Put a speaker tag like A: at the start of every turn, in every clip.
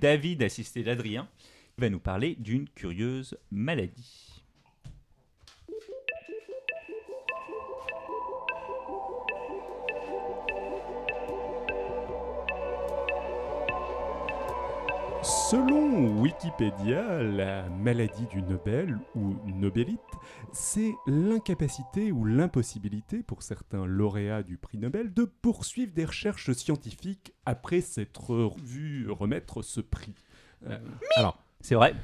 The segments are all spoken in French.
A: David, assisté d'Adrien, va nous parler d'une curieuse maladie.
B: Selon Wikipédia, la maladie du Nobel ou Nobelite, c'est l'incapacité ou l'impossibilité pour certains lauréats du prix Nobel de poursuivre des recherches scientifiques après s'être vu remettre ce prix.
A: Euh, alors, c'est vrai.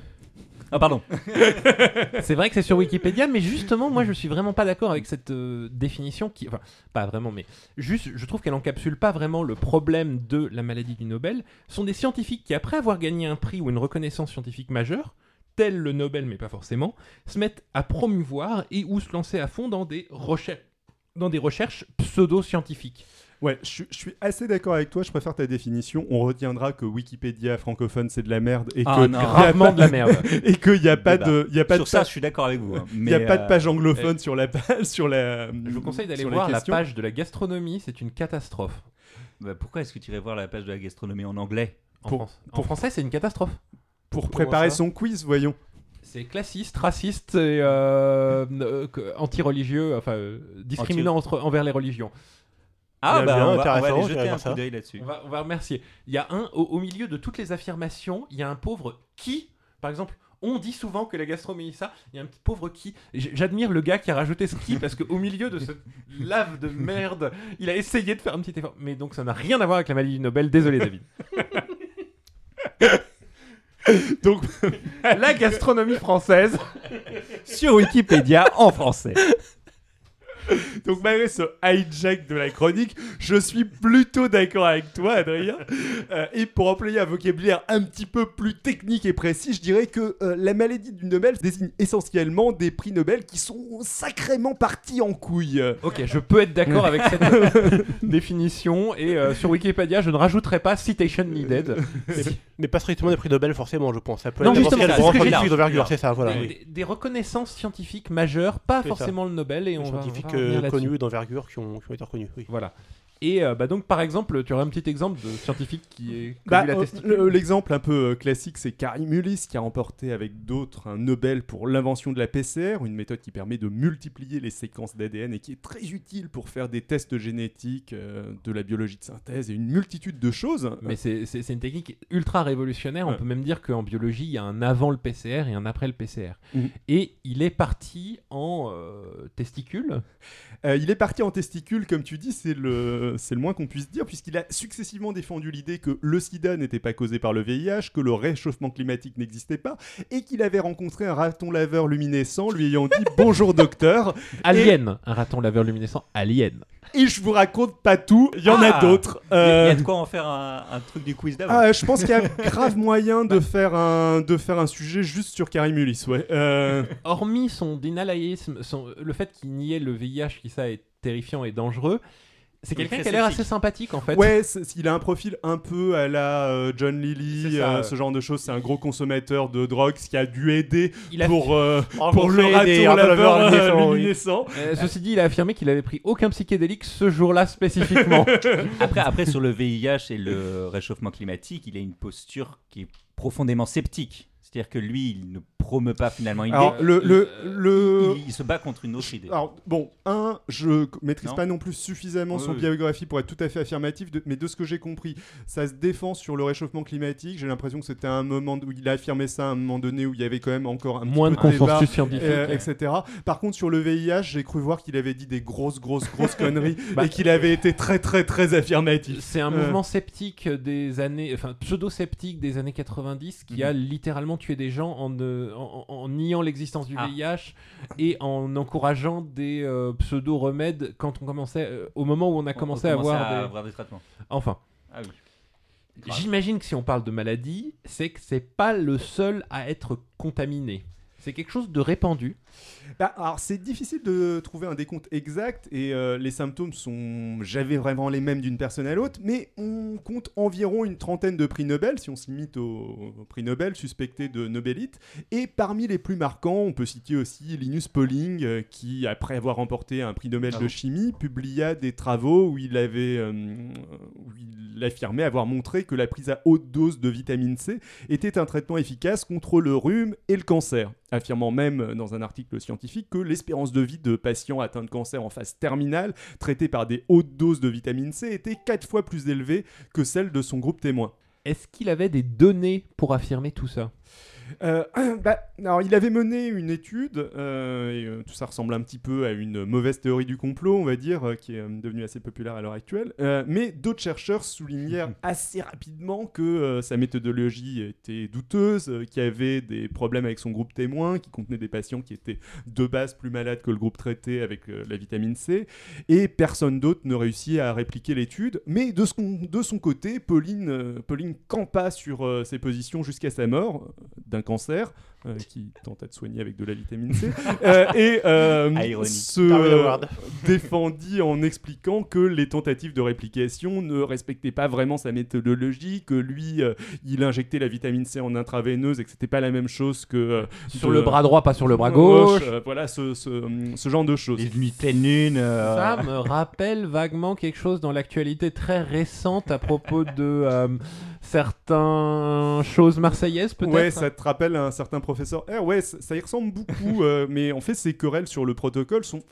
A: Ah pardon.
C: c'est vrai que c'est sur Wikipédia, mais justement, moi, je suis vraiment pas d'accord avec cette euh, définition qui, enfin, pas vraiment, mais juste, je trouve qu'elle encapsule pas vraiment le problème de la maladie du Nobel. Ce sont des scientifiques qui, après avoir gagné un prix ou une reconnaissance scientifique majeure, tel le Nobel, mais pas forcément, se mettent à promouvoir et ou se lancer à fond dans des recherches, dans des recherches pseudo-scientifiques.
B: Ouais, je, suis assez d'accord avec toi. Je préfère ta définition. On retiendra que Wikipédia francophone c'est de la merde et
A: ah
B: que
C: gravement de la merde
B: et qu'il n'y a pas de, il y a pas
A: sur
B: de
A: ça, je suis d'accord avec vous. Hein.
B: Il n'y a pas de page anglophone sur la page, sur la.
C: Je vous conseille d'aller voir la, page de la gastronomie. C'est une catastrophe.
A: Bah, pourquoi est-ce que tu irais voir la page de la gastronomie en anglais
C: en, pour, en français, c'est une catastrophe.
B: Pour préparer son quiz, voyons.
C: C'est classiste, raciste et euh, euh anti-religieux, enfin euh, discriminant entre, envers les religions.
A: Ah, bah, on, va, on jeter un coup d'œil là-dessus.
C: On va, remercier. Il y a un, au, milieu de toutes les affirmations, il y a un pauvre qui, par exemple, on dit souvent que la gastronomie ça, il y a un petit pauvre qui. J'admire le gars qui a rajouté ce qui parce qu'au milieu de cette lave de merde, il a essayé de faire un petit effort. Mais donc ça n'a rien à voir avec la maladie du Nobel. Désolé David.
B: donc
C: la gastronomie française
A: sur Wikipédia en français.
B: Donc malgré ce hijack de la chronique, je suis plutôt d'accord avec toi, Adrien. Euh, et pour employer un vocabulaire un petit peu plus technique et précis, je dirais que euh, la maladie du Nobel désigne essentiellement des prix Nobel qui sont sacrément partis en couille.
C: Ok, je peux être d'accord avec cette définition. Et euh, sur Wikipédia, je ne rajouterai pas citation needed.
D: Mais, pas strictement des prix Nobel, forcément, je pense.
C: Ça peut non, justement,
D: c'est ça. Voilà.
C: Des, reconnaissances scientifiques majeures, pas forcément le Nobel. Et on
D: scientifiques va, connus d'envergure qui ont, qui ont été reconnus. Oui.
C: Voilà. Et euh, bah donc, par exemple, tu aurais un petit exemple de scientifique qui est
B: bah, euh, L'exemple un peu euh, classique, c'est Carrie Mullis qui a remporté avec d'autres un Nobel pour l'invention de la PCR, une méthode qui permet de multiplier les séquences d'ADN et qui est très utile pour faire des tests génétiques, de la biologie de synthèse et une multitude de choses.
C: Mais c'est une technique ultra révolutionnaire. On peut même dire qu'en biologie, il y a un avant le PCR et un après le PCR. Mhm. Et il est parti en testicule.
B: il est parti en testicule, comme tu dis, c'est le c'est le moins qu'on puisse dire, puisqu'il a successivement défendu l'idée que le sida n'était pas causé par le VIH, que le réchauffement climatique n'existait pas, et qu'il avait rencontré un raton laveur luminescent lui ayant dit bonjour docteur.
C: Alien, un raton laveur luminescent alien.
B: Et je vous raconte pas tout, il y en a ah. d'autres.
A: Il y, a euh, de quoi en faire un, truc du quiz d'avant.
B: Ah, je pense qu'il y a grave moyen de faire, un, de faire un sujet juste sur Karim Mullis, ouais. Euh.
C: Hormis son dénalaïsme, le fait qu'il niait le VIH, qui ça est terrifiant et dangereux, c'est quelqu'un qui a l'air assez sympathique en fait.
B: Ouais, il a un profil un peu à la euh, John Lilly, euh, ce genre de choses. C'est un gros consommateur de drogue, ce qui a dû aider pour, euh, pour le raton laveur luminescent.
C: ceci dit, il a affirmé qu'il avait pris aucun psychédélique ce jour-là spécifiquement.
A: après, après, sur le VIH et le réchauffement climatique, il a une posture qui est profondément sceptique. C'est-à-dire que lui, il ne promeut pas finalement une idée.
B: le, le, le...
A: Il, se bat contre une autre idée.
B: Alors, bon, un, je maîtrise pas non plus suffisamment son biographie pour être tout à fait affirmatif, mais de ce que j'ai compris, ça se défend sur le réchauffement climatique. J'ai l'impression que c'était un moment où il a affirmé ça à un moment donné où il y avait quand même encore un
C: moins
B: de
C: consensus scientifique,
B: euh, etc. Par contre, sur le VIH, j'ai cru voir qu'il avait dit des grosses, grosses, grosses conneries bah, et qu'il avait été très, très, très affirmatif.
C: C'est un mouvement euh. sceptique des années, enfin pseudo-sceptique des années 90 qui mhm. a littéralement tué des gens en, en, niant l'existence du VIH ah. et en encourageant des euh, pseudo-remèdes quand on commençait, euh, au moment où on a commencé à, avoir,
A: des... traitements.
C: Enfin. Ah J'imagine que si on parle de maladie, c'est que c'est pas le seul à être contaminé. C'est quelque chose de répandu.
B: Bah, alors c'est difficile de trouver un décompte exact et euh, les symptômes sont jamais vraiment les mêmes d'une personne à l'autre, mais on compte environ une trentaine de prix Nobel si on se limite aux prix Nobel suspectés de Nobelite. Et parmi les plus marquants, on peut citer aussi Linus Pauling euh, qui, après avoir remporté un prix Nobel de chimie, publia des travaux où il avait euh, où il affirmait avoir montré que la prise à haute dose de vitamine C était un traitement efficace contre le rhume et le cancer affirmant même dans un article scientifique que l'espérance de vie de patients atteints de cancer en phase terminale, traités par des hautes doses de vitamine C, était 4 fois plus élevée que celle de son groupe témoin.
C: Est-ce qu'il avait des données pour affirmer tout ça?
B: Euh, bah, alors, il avait mené une étude, euh, et euh, tout ça ressemble un petit peu à une mauvaise théorie du complot, on va dire, qui est devenue assez populaire à l'heure actuelle. mais d'autres chercheurs soulignèrent assez rapidement que sa méthodologie était douteuse, qu'il y avait des problèmes avec son groupe témoin, qui contenait des patients qui étaient de base plus malades que le groupe traité avec la vitamine C, et personne d'autre ne réussit à répliquer l'étude. Mais de, de, son côté, Pauline, Pauline campa sur ses positions jusqu'à sa mort d'un cancer euh, qui tentait de soigner avec de la vitamine C euh, et euh, se défendit en expliquant que les tentatives de réplication ne respectaient pas vraiment sa méthodologie, que lui il injectait la vitamine C en intraveineuse et que c'était pas la même chose que
C: sur le bras droit, pas sur le bras gauche.
B: voilà ce, ce, genre de choses.
A: Les nuits pleine lune.
C: Ça me rappelle vaguement quelque chose dans l'actualité très récente à propos de certaines choses marseillaises peut-être
B: Ouais, ça te rappelle un certain professeur R. Ouais, ça, y ressemble beaucoup, euh, mais en fait, ces querelles sur le protocole sont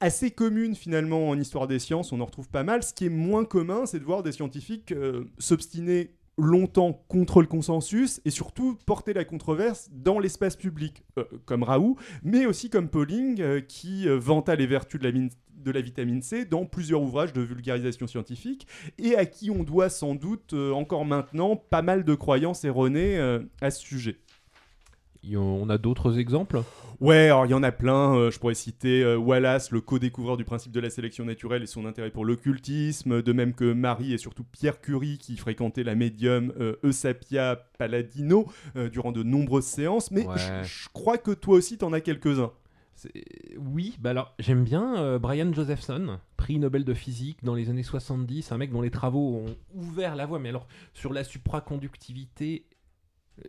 B: assez communes finalement en histoire des sciences, on en retrouve pas mal. Ce qui est moins commun, c'est de voir des scientifiques euh, s'obstiner longtemps contre le consensus et surtout porter la controverse dans l'espace public, euh, comme Raoult, mais aussi comme Pauling, qui vanta les vertus de la, de la vitamine C dans plusieurs ouvrages de vulgarisation scientifique et à qui on doit sans doute euh, encore maintenant pas mal de croyances erronées euh, à ce sujet.
C: On a d'autres exemples?
B: Ouais, alors il y en a plein. Euh, je pourrais citer Wallace, le co-découvreur du principe de la sélection naturelle et son intérêt pour l'occultisme, de même que Marie et surtout Pierre Curie qui fréquentait la médium Eusapia Palladino durant de nombreuses séances. Mais je crois que toi aussi t'en as quelques-uns.
C: Oui, bah alors j'aime bien euh, Brian Josephson, prix Nobel de physique dans les années 70, un mec dont les travaux ont ouvert la voie, mais alors sur la supraconductivité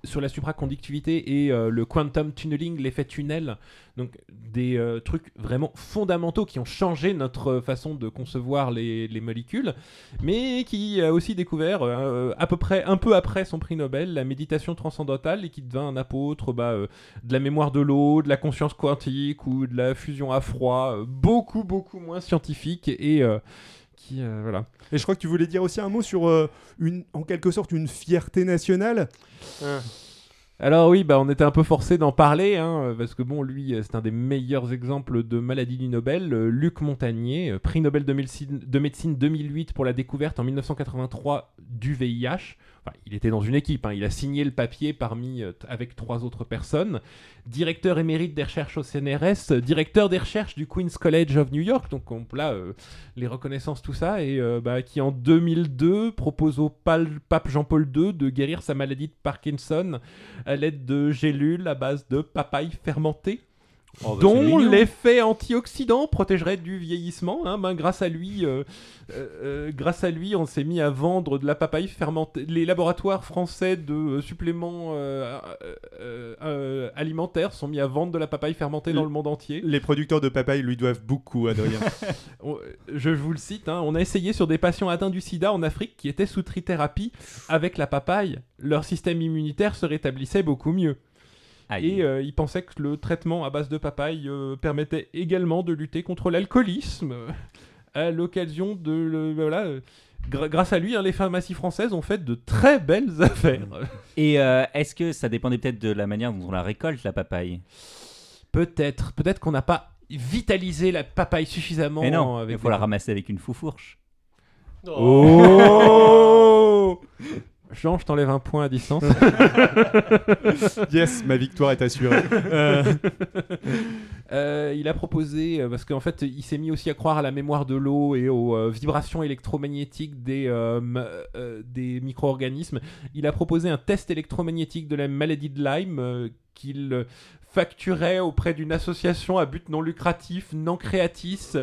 C: sur la supraconductivité et euh, le quantum tunneling, l'effet tunnel, donc des euh, trucs vraiment fondamentaux qui ont changé notre façon de concevoir les, molécules, mais qui a aussi découvert euh, à peu près un peu après son prix Nobel la méditation transcendantale et qui devint un apôtre bah, de la mémoire de l'eau, de la conscience quantique ou de la fusion à froid, beaucoup beaucoup moins scientifique et qui voilà.
B: Et je crois que tu voulais dire aussi un mot sur, euh, une, en quelque sorte, une fierté nationale.
C: Ah. Alors oui, bah on était un peu forcé d'en parler, hein, parce que bon, lui, c'est un des meilleurs exemples de maladie du Nobel. Euh, Luc Montagnier, euh, prix Nobel de médecine, de médecine 2008 pour la découverte en 1983 du VIH il était dans une équipe, hein. il a signé le papier parmi euh, avec trois autres personnes. Directeur émérite des recherches au CNRS, directeur des recherches du Queen's College of New York, donc là, euh, les reconnaissances, tout ça, et euh, bah, qui en 2002 propose au pape Jean-Paul II de guérir sa maladie de Parkinson à l'aide de gélules à base de papaye fermentée. Oh, bah, dont l'effet antioxydant protégerait du vieillissement. Hein, ben, grâce à lui, euh, euh, euh, grâce à lui, on s'est mis à vendre de la papaye fermentée. Les laboratoires français de suppléments alimentaires sont mis à vendre de la papaye fermentée dans le monde entier.
B: Les producteurs de papaye lui doivent beaucoup, Adrien.
C: Je vous le cite. Hein, on a essayé sur des patients atteints du SIDA en Afrique qui étaient sous trithérapie avec la papaye. Leur système immunitaire se rétablissait beaucoup mieux. Et euh, il pensait que le traitement à base de papaye euh, permettait également de lutter contre l'alcoolisme. à l'occasion de. voilà, grâce à lui, hein, les pharmacies françaises ont fait de très belles affaires.
A: Et euh, est-ce que ça dépendait peut-être de la manière dont on la récolte, la papaye?
C: Peut-être. Peut-être qu'on n'a pas vitalisé la papaye suffisamment.
A: Mais non, il faut la ramasser avec une foufourche.
C: Oh, oh Jean, je t'enlève un point à distance.
B: yes, ma victoire est assurée.
C: Euh, il a proposé, euh, parce qu'en fait, il s'est mis aussi à croire à la mémoire de l'eau et aux euh, vibrations électromagnétiques des, des micro-organismes. Il a proposé un test électromagnétique de la maladie de Lyme qu'il facturait auprès d'une association à but non lucratif, non créatis,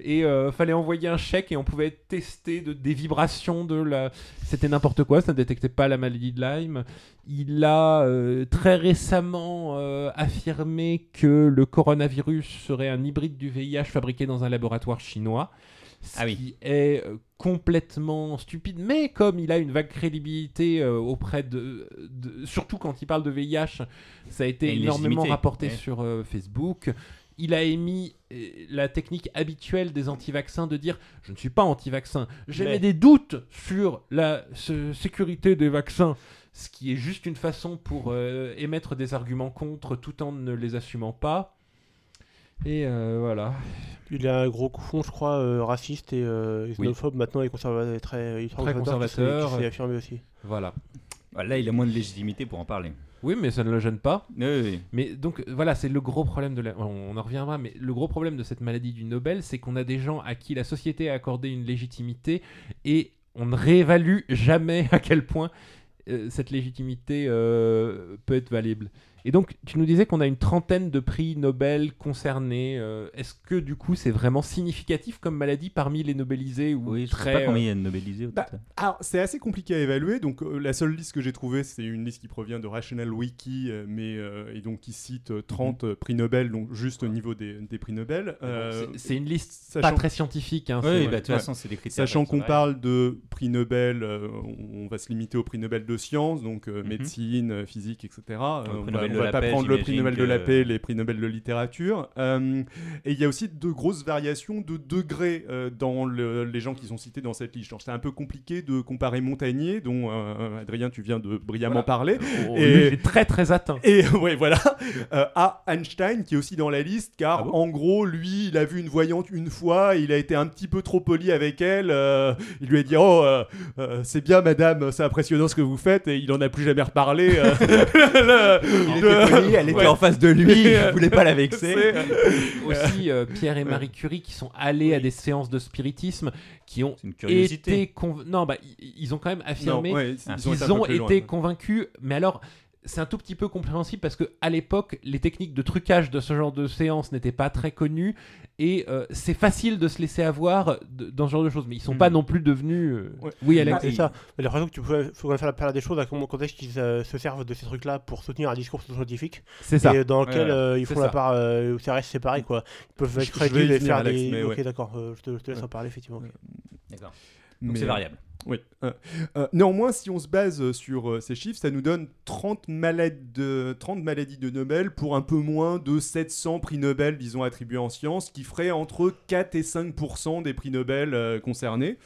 C: et euh, fallait envoyer un chèque et on pouvait tester de, des vibrations de la. C'était n'importe quoi, ça ne détectait pas la maladie de Lyme. Il a euh, très récemment euh, affirmé que le coronavirus serait un hybride du VIH fabriqué dans un laboratoire chinois. Ce
A: Ah oui.
C: qui est euh, complètement stupide, mais comme il a une vague crédibilité auprès de, de- Surtout quand il parle de VIH, ça a été énormément rapporté
A: ouais.
C: sur Facebook. Il a émis euh, la technique habituelle des anti-vaccins de dire Je ne suis pas anti-vaccin, j'avais
D: Mais-
C: des doutes sur la sécurité des vaccins. Ce qui est juste une façon pour euh, émettre des arguments contre tout en ne les assumant pas. Et euh, voilà.
D: Il a un gros fond, je crois, euh, raciste et euh, xénophobe maintenant et conservateur, très, il est
C: Très
D: qui s'est-
C: conservateur.
D: Qui s'est affirmé aussi.
C: Voilà.
A: Là, il a moins de légitimité pour en parler.
C: Oui, mais ça ne le gêne pas.
A: Oui, oui, oui.
C: Mais donc voilà, c'est le gros problème de la... On on en reviendra, mais le gros problème de cette maladie du Nobel, c'est qu'on a des gens à qui la société a accordé une légitimité et on ne réévalue jamais à quel point euh, cette légitimité euh, peut être valable. Et donc, tu nous disais qu'on a une trentaine de prix Nobel concernés. euh, Est-ce que du coup, c'est vraiment significatif comme maladie parmi les Nobelisés ou
A: Oui, je
C: très,
A: sais pas
C: euh,
A: combien il y a de Nobelisés
B: Bah. Alors, c'est assez compliqué à évaluer. Donc, euh, la seule liste que j'ai trouvée, c'est une liste qui provient de Rational Wiki, euh, mais euh, et donc qui cite euh, 30 euh, prix Nobel, donc juste au niveau des, des prix Nobel. Euh,
C: c'est- une liste
B: sachant-
C: pas très scientifique. hein,
A: Oui, bah, de toute
B: ouais.
A: façon, c'est des critères.
B: Sachant
A: ça
B: qu'on parle de prix Nobel, euh, on va se limiter au prix Nobel de sciences, donc euh,
A: Mhm.
B: médecine, physique, etc. On va,
A: Nobel
B: on
A: de
B: va
A: la
B: pas
A: paix,
B: prendre le prix Nobel de la paix, les prix Nobel de littérature. Euh, et il y a aussi de grosses variations de degrés euh, dans le- les gens qui sont cités dans cette liste. C'est un peu compliqué de comparer Montagnier, dont euh, Adrien, tu viens de brillamment parler.
C: Oh,
B: Et-
C: lui, très très atteint.
B: Et ouais, voilà, à Einstein qui est aussi dans la liste, car
A: Ah bon
B: en gros, lui, il a vu une voyante une fois, il a été un petit peu trop poli avec elle, il lui a dit Oh, c'est bien, madame, c'est impressionnant ce que vous faites, et il en a plus jamais reparlé. le-
A: Il
B: de-
A: était poli, elle était
B: Ouais.
A: en face de lui, il voulait pas la vexer.
B: C'est-
C: aussi euh, Pierre et Marie Curie qui sont allés à des séances de spiritisme qui ont
A: une curiosité.
C: été conv- non bah ils ont quand même affirmé
B: Non, ouais, ils ont été,
C: ont
B: loin,
C: convaincus. Mais alors c'est un tout petit peu compréhensible parce que à l'époque les techniques de trucage de ce genre de séance n'étaient pas très connues et euh, c'est facile de se laisser avoir de- dans ce genre de choses mais ils sont
A: Hmm.
C: pas non plus devenus euh,
B: Ouais.
C: oui
D: Ah,
C: Alex
D: c'est ça. J'ai l'impression que tu quand même faire la part des choses à comment contexte qu'ils euh, se servent de ces trucs-là pour soutenir un discours scientifique
C: c'est ça
D: et dans lequel
A: Ouais,
D: euh, ils font
C: ça.
D: la part euh, où ça reste séparé quoi. Ils peuvent être crédibles et faire
B: Alex,
D: des. ok
B: ouais.
D: d'accord, euh, je, te, je te laisse
B: Ouais.
D: en parler effectivement.
A: D'accord. Donc
B: Mais,
A: c'est variable.
B: Oui. Euh, euh, néanmoins, si on se base sur euh, ces chiffres, ça nous donne 30, malades de, 30 maladies de Nobel pour un peu moins de 700 prix Nobel, disons, attribués en sciences, ce qui ferait entre 4 et 5% des prix Nobel concernés.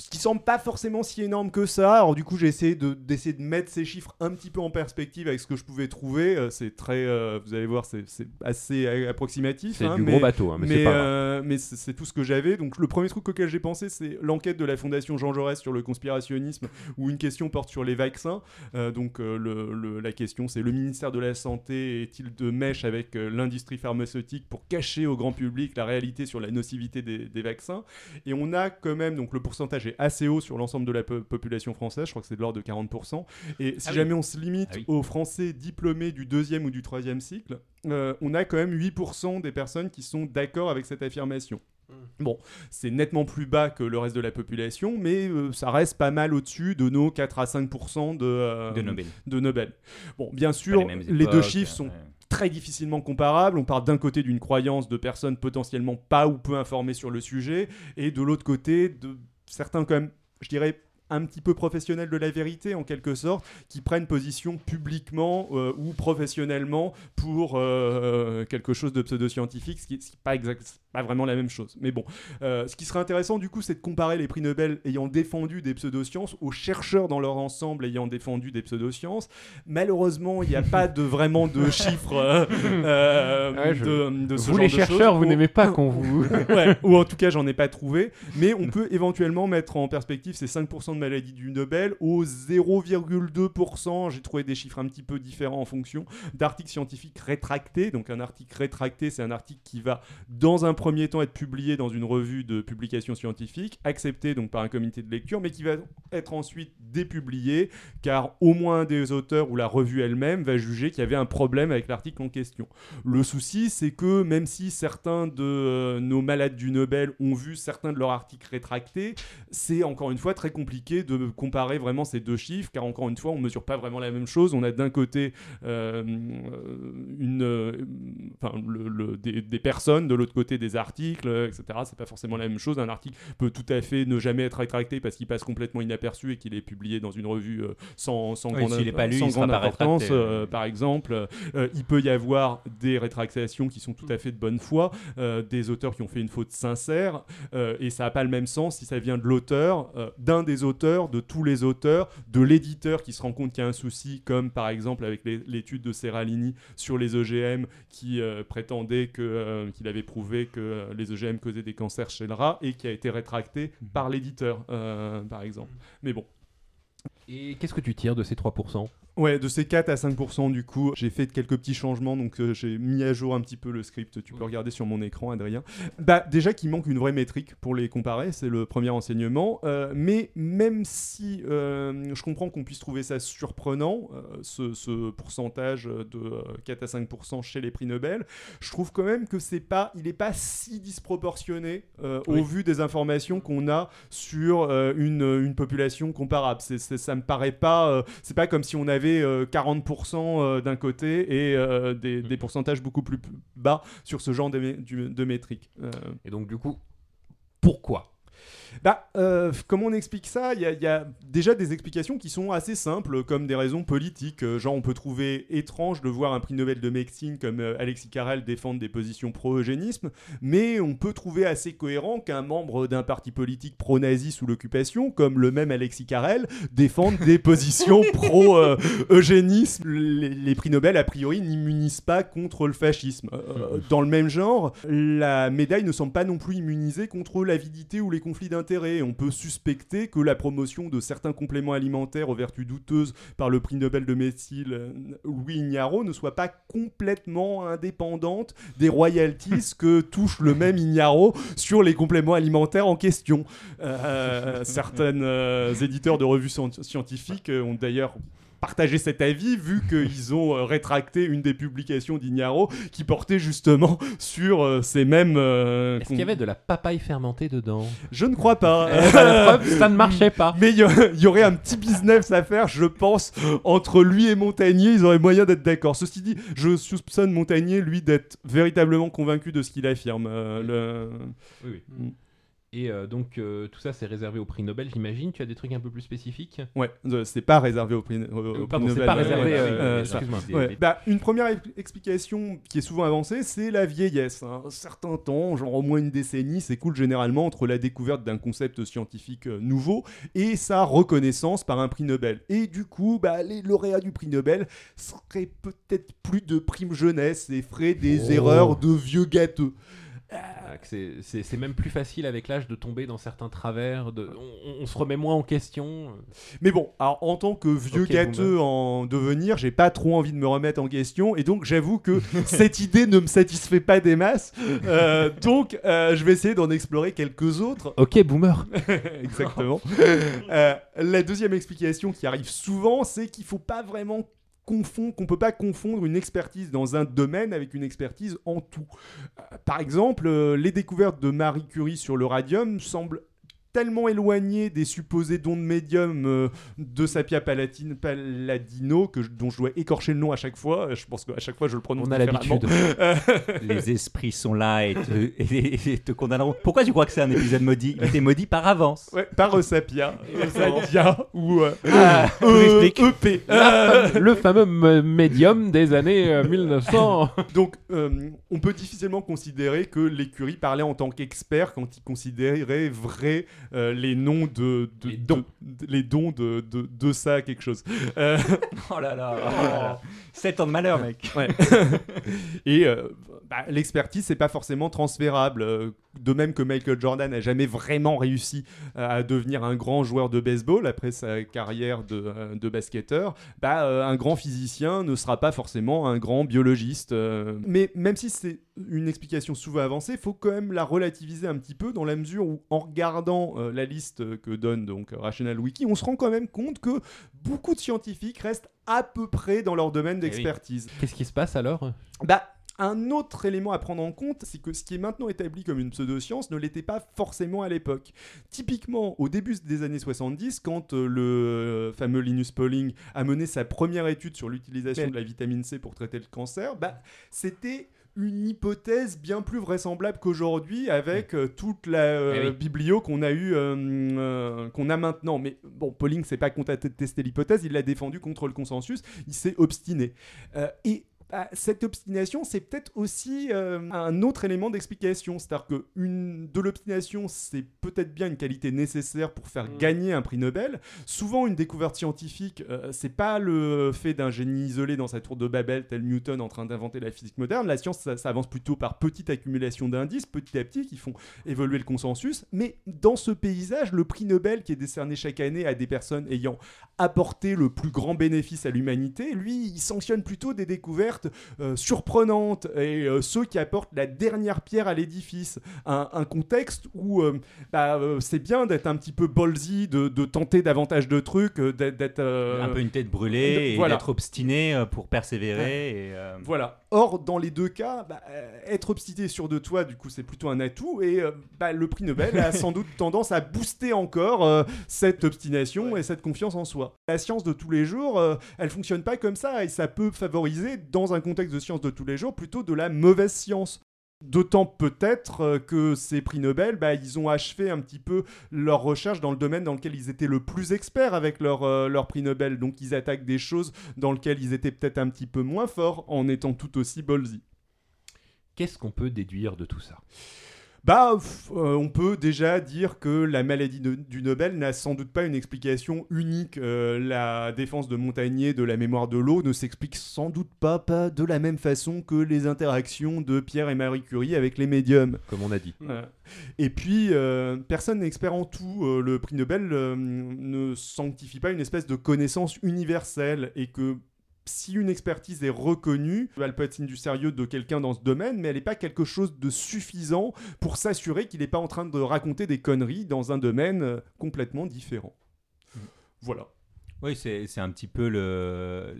B: Ce qui semble pas forcément si énorme que ça. Alors du coup, j'ai essayé de, d'essayer de mettre ces chiffres un petit peu en perspective avec ce que je pouvais trouver. Euh, c'est très, euh, vous allez voir, c'est, assez approximatif.
C: c'est
B: hein,
C: du
B: mais-
C: gros bateau hein, mais, c'est
B: mais, euh, mais c'est tout ce que j'avais. Donc le premier truc auquel j'ai pensé, c'est l'enquête de la Fondation Jean Jaurès sur le conspirationnisme, où une question porte sur les vaccins. Euh, donc le- le- la question, c'est le ministère de la Santé est-il de mèche avec l'industrie pharmaceutique pour cacher au grand public la réalité sur la nocivité des, des vaccins? Et on a quand même, donc le pourcentage est assez haut sur l'ensemble de la po- population française, je crois que c'est de l'ordre de 40%. Et si
A: Ah oui.
B: jamais on se limite
A: Ah oui.
B: aux Français diplômés du deuxième ou du troisième cycle, euh, on a quand même 8% des personnes qui sont d'accord avec cette affirmation. Bon, c'est nettement plus bas que le reste de la population, mais euh, ça reste pas mal au-dessus de nos 4 à 5% de, euh,
A: De Nobel.
B: de Nobel. Bon, bien sûr,
A: les
B: deux chiffres sont très difficilement comparables. On part d'un côté d'une croyance de personnes potentiellement pas ou peu informées sur le sujet, et de l'autre côté de certains quand même, je dirais, un petit peu professionnels de la vérité en quelque sorte, qui prennent position publiquement euh, ou professionnellement pour euh, quelque chose de pseudo-scientifique, ce qui n'est pas, exact, pas vraiment la même chose. Mais bon, euh, ce qui serait intéressant du coup, c'est de comparer les prix Nobel ayant défendu des pseudosciences aux chercheurs dans leur ensemble ayant défendu des pseudosciences. Malheureusement, il n'y a pas de vraiment de chiffres euh, euh,
C: Ouais, je-
B: de, de ce
C: vous
B: genre
C: les
B: de
C: chercheurs vous
B: Ou-
C: n'aimez pas qu'on vous
B: ouais, ou en tout cas, j'en ai pas trouvé. Mais on peut éventuellement mettre en perspective ces 5% de maladies du Nobel au 0,2%. J'ai trouvé des chiffres un petit peu différents en fonction d'articles scientifiques rétractés. Donc, un article rétracté, c'est un article qui va dans un premier temps être publié dans une revue de publication scientifique, accepté donc par un comité de lecture, mais qui va être ensuite dépublié, car au moins des auteurs ou la revue elle-même va juger qu'il y avait un problème avec l'article en question. Le souci, c'est que même si certains de euh, nos malades du Nobel ont vu certains de leurs articles rétractés, c'est encore une fois très compliqué de comparer vraiment ces deux chiffres, car encore une fois, on ne mesure pas vraiment la même chose. On a d'un côté euh, une, euh, enfin, le- le- des, des personnes, de l'autre côté des articles, euh, etc. C'est pas forcément la même chose. Un article peut tout à fait ne jamais être rétracté parce qu'il passe complètement inaperçu et qu'il est publié dans une revue euh, sans, sans
A: Oui,
B: grande,
A: pas lu,
B: sans grande importance,
A: rétracté.
B: euh, par exemple. Euh, il peut y avoir des rétractations qui sont tout à fait de bonne foi, euh, des auteurs qui ont fait une faute sincère, euh, et ça n'a pas le même sens si ça vient de l'auteur, euh, d'un des auteurs, de tous les auteurs, de l'éditeur qui se rend compte qu'il y a un souci, comme par exemple avec l'étude de Serralini sur les OGM, qui euh, prétendait euh, qu'il avait prouvé que euh, les OGM causaient des cancers chez le rat, et qui a été rétracté par l'éditeur, euh, par exemple. Mais bon.
C: Et qu'est-ce que tu tires de ces 3%
B: Ouais, de ces 4 à 5% du coup, j'ai fait quelques petits changements, donc euh, j'ai mis à jour un petit peu le script, tu peux regarder sur mon écran Adrien. Bah déjà qu'il manque une vraie métrique pour les comparer, c'est le premier enseignement, euh, mais même si euh, je comprends qu'on puisse trouver ça surprenant, ce, ce pourcentage de euh, 4 à 5% chez les prix Nobel, je trouve quand même que c'est pas, il est pas si disproportionné
C: Oui.
B: au vu des informations qu'on a sur une, une population comparable. C'est, ça me paraît pas, c'est pas comme si on avait euh, 40% euh, d'un côté et euh, des, des pourcentages beaucoup plus bas sur ce genre de, mé- du- de métriques. Euh,
C: Et donc, du coup, pourquoi?
B: Bah, euh, comment on explique ça Il y, a- il y a déjà des explications qui sont assez simples, comme des raisons politiques. Euh, genre, on peut trouver étrange de voir un prix Nobel de médecine comme euh, Alexis Carrel défendre des positions pro-eugénisme, mais on peut trouver assez cohérent qu'un membre d'un parti politique pro-nazi sous l'occupation, comme le même Alexis Carrel, défende des positions pro-eugénisme. les, les prix Nobel, a priori, n'immunisent pas contre le fascisme. Dans le même genre, la médaille ne semble pas non plus immunisée contre l'avidité ou les conflits d'intérêts. On peut suspecter que la promotion de certains compléments alimentaires aux vertus douteuses par le prix Nobel de médecine euh, Louis Ignarro ne soit pas complètement indépendante des royalties que touche le même Ignarro sur les compléments alimentaires en question. Euh, certains euh, éditeurs de revues scien- scientifiques euh, ont d'ailleurs partagé cet avis vu qu'ils ont euh, rétracté une des publications d'Ignaro qui portait justement sur euh, ces mêmes... euh,
C: Est-ce qu'il y avait de la papaye fermentée dedans?
B: Je ne crois pas.
C: Eh ben, la preuve, ça ne marchait pas.
B: Mais il y, aurait un petit business à faire, je pense, entre lui et Montagnier. Ils auraient moyen d'être d'accord. Ceci dit, je soupçonne Montagnier, lui, d'être véritablement convaincu de ce qu'il affirme. Euh, le-
C: Oui, oui.
B: Mm.
C: Et euh, donc, euh, tout ça, c'est réservé au prix Nobel, j'imagine. Tu as des trucs un peu plus spécifiques?
B: Ouais, euh, c'est pas réservé au prix, au- prix
C: Pardon, c'est
B: Nobel.
C: pas réservé. excuse-moi.
B: Ouais, bah, une première ex- explication qui est souvent avancée, c'est la vieillesse. hein. Un certain temps, genre au moins une décennie, s'écoule généralement entre la découverte d'un concept scientifique nouveau et sa reconnaissance par un prix Nobel. Et du coup, bah, les lauréats du prix Nobel seraient peut-être plus de prime jeunesse et feraient des
C: Oh.
B: erreurs de vieux gâteux.
C: C'est- même plus facile avec l'âge de tomber dans certains travers. De... On, on se remet moins en question.
B: Mais bon, alors en tant que vieux gâteux en devenir, j'ai pas trop envie de me remettre en question et donc j'avoue que cette idée ne me satisfait pas des masses. Euh, donc euh, je vais essayer d'en explorer quelques autres.
C: Ok, boomer.
B: Exactement. Euh, la deuxième explication qui arrive souvent, c'est qu'il faut pas vraiment confondre, qu'on peut pas confondre une expertise dans un domaine avec une expertise en tout. Euh, par exemple, euh, les découvertes de Marie Curie sur le radium semblent tellement éloignées des supposés dons de médium euh, de Sapia Palatine, Paladino que je- dont je dois écorcher le nom à chaque fois. Je pense qu'à chaque fois je le prononce
C: On a l'habitude.
A: Les esprits sont là et te, et- et te condamneront. Pourquoi tu crois que c'est un épisode maudit? Il était maudit par avance.
B: Ouais, par euh, Sapia, Sadia ou euh,
A: Ah,
B: E-
A: explique.
B: EP.
C: Fame- le fameux médium des années euh, 1900.
B: Donc, euh, on peut difficilement considérer que l'écurie parlait en tant qu'expert quand il considérait vrai euh, les noms de, de-
C: Les dons.
B: de- de- les dons de, de, de ça quelque chose. Euh,
A: Oh là là. 7 ans de malheur, mec.
B: et euh, bah, l'expertise c'est pas forcément transférable. Euh, de même que Michael Jordan n'a jamais vraiment réussi à devenir un grand joueur de baseball après sa carrière de, de basketteur, bah, euh, un grand physicien ne sera pas forcément un grand biologiste. euh. Mais même si c'est une explication souvent avancée, il faut quand même la relativiser un petit peu dans la mesure où, en regardant euh, la liste que donne donc Rational Wiki, on se rend quand même compte que beaucoup de scientifiques restent à peu près dans leur domaine
A: oui.
B: d'expertise.
C: Qu'est-ce qui se passe alors?
B: Bah, un autre élément à prendre en compte, c'est que ce qui est maintenant établi comme une pseudoscience ne l'était pas forcément à l'époque. Typiquement, au début des années 70, quand euh, le euh, fameux Linus Pauling a mené sa première étude sur l'utilisation de la vitamine C pour traiter le cancer, bah, c'était une hypothèse bien plus vraisemblable qu'aujourd'hui avec euh, toute la euh,
A: Eh oui.
B: biblio qu'on a eu euh, euh, qu'on a maintenant. Mais bon Pauling s'est pas contenté de tester l'hypothèse il l'a défendu contre le consensus il s'est obstiné. Et bah, cette obstination, c'est peut-être aussi euh, un autre élément d'explication. C'est-à-dire que une, de l'obstination, c'est peut-être bien une qualité nécessaire pour faire
D: Mm.
B: gagner un prix Nobel. Souvent, une découverte scientifique, euh, c'est pas le fait d'un génie isolé dans sa tour de Babel, tel Newton en train d'inventer la physique moderne. La science, ça, ça avance plutôt par petite accumulation d'indices, petit à petit, qui font évoluer le consensus. Mais dans ce paysage, le prix Nobel qui est décerné chaque année à des personnes ayant apporté le plus grand bénéfice à l'humanité, lui, il sanctionne plutôt des découvertes euh, surprenantes et euh, ceux qui apportent la dernière pierre à l'édifice. Un, un contexte où euh, bah, euh, c'est bien d'être un petit peu ballsy, de, de tenter davantage de trucs, d'être...
A: un peu une tête brûlée et
B: voilà.
A: d'être obstiné pour persévérer. Et,
B: Voilà. Or, dans les deux cas, bah, être obstiné sur de toi, du coup, c'est plutôt un atout. Et bah, le prix Nobel a sans doute tendance à booster encore cette obstination et cette confiance en soi. La science de tous les jours, elle fonctionne pas comme ça. Et ça peut favoriser, dans un contexte de science de tous les jours, plutôt de la mauvaise science. D'autant peut-être euh, que ces prix Nobel, bah, ils ont achevé un petit peu leur recherche dans le domaine dans lequel ils étaient le plus experts avec leur, euh, leur prix Nobel. Donc ils attaquent des choses dans lesquelles ils étaient peut-être un petit peu moins forts en étant tout aussi ballsy.
C: Qu'est-ce qu'on peut déduire de tout ça?
B: Bah, pff, euh, on peut déjà dire que la maladie de- du Nobel n'a sans doute pas une explication unique. Euh, la défense de Montagnier de la mémoire de l'eau ne s'explique sans doute pas, pas de la même façon que les interactions de Pierre et Marie Curie avec les médiums.
C: Comme on a dit.
B: Euh, et puis, euh, personne n'est expert en tout. Euh, le prix Nobel euh, ne sanctifie pas une espèce de connaissance universelle et que si une expertise est reconnue, elle peut être signe du sérieux de quelqu'un dans ce domaine, mais elle n'est pas quelque chose de suffisant pour s'assurer qu'il n'est pas en train de raconter des conneries dans un domaine euh, complètement différent. Voilà.
A: Oui, c'est un petit peu le.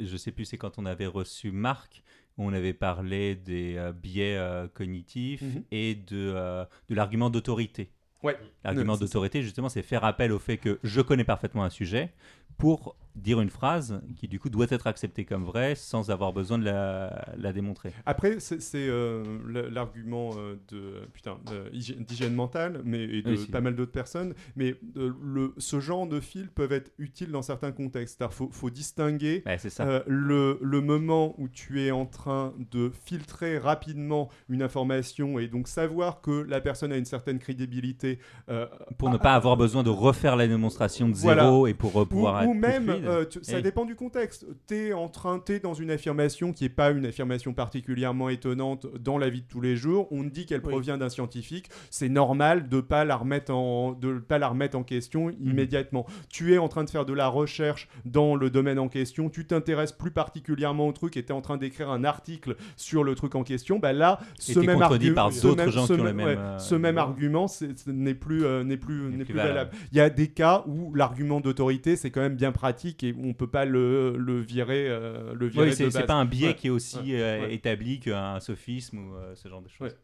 A: Je sais plus, c'est quand on avait reçu Marc, on avait parlé des euh, biais euh, cognitifs
B: Mhm.
A: et de, euh, de l'argument d'autorité.
B: Ouais.
A: L'argument d'autorité, justement, c'est faire appel au fait que je connais parfaitement un sujet pour dire une phrase qui, du coup, doit être acceptée comme vraie sans avoir besoin de la, la démontrer.
B: Après, c'est euh, l'argument euh, de putain hygi- d'hygiène mentale, mais et de
A: Oui, si.
B: pas mal d'autres personnes. Mais euh, le, ce genre de fils peuvent être utiles dans certains contextes. Il faut, faut distinguer
A: Ouais, ça.
B: euh, le, le moment où tu es en train de filtrer rapidement une information et donc savoir que la personne a une certaine crédibilité. euh,
A: pour ne pas avoir besoin de refaire la démonstration de
B: Voilà.
A: zéro et pour euh,
B: ou,
A: plus
B: même, euh, tu- ça
A: Oui.
B: dépend du contexte. T'es en train, t'es dans une affirmation qui est pas une affirmation particulièrement étonnante dans la vie de tous les jours. On dit qu'elle
D: Oui.
B: provient d'un scientifique. C'est normal de pas la remettre en, de pas la remettre en question
A: Mhm.
B: immédiatement. Tu es en train de faire de la recherche dans le domaine en question. Tu t'intéresses plus particulièrement au truc et t'es en train d'écrire un article sur le truc en question. Bah là, ce même
A: par
B: ce même-
A: gens
B: ce
A: qui ont
B: même-
A: les mêmes,
B: ouais,
A: euh,
B: ce même
A: idées.
B: argument ce n'est plus, euh, n'est plus, n'est
A: plus valable.
B: Il y a des cas où l'argument d'autorité c'est quand même bien pratique et on peut pas le, le virer, euh, le virer
A: Oui,
B: de
A: c'est pas un biais
B: Ouais.
A: qui est aussi
B: Ouais.
A: euh,
B: Ouais.
A: établi qu'un sophisme ou euh, ce genre de choses.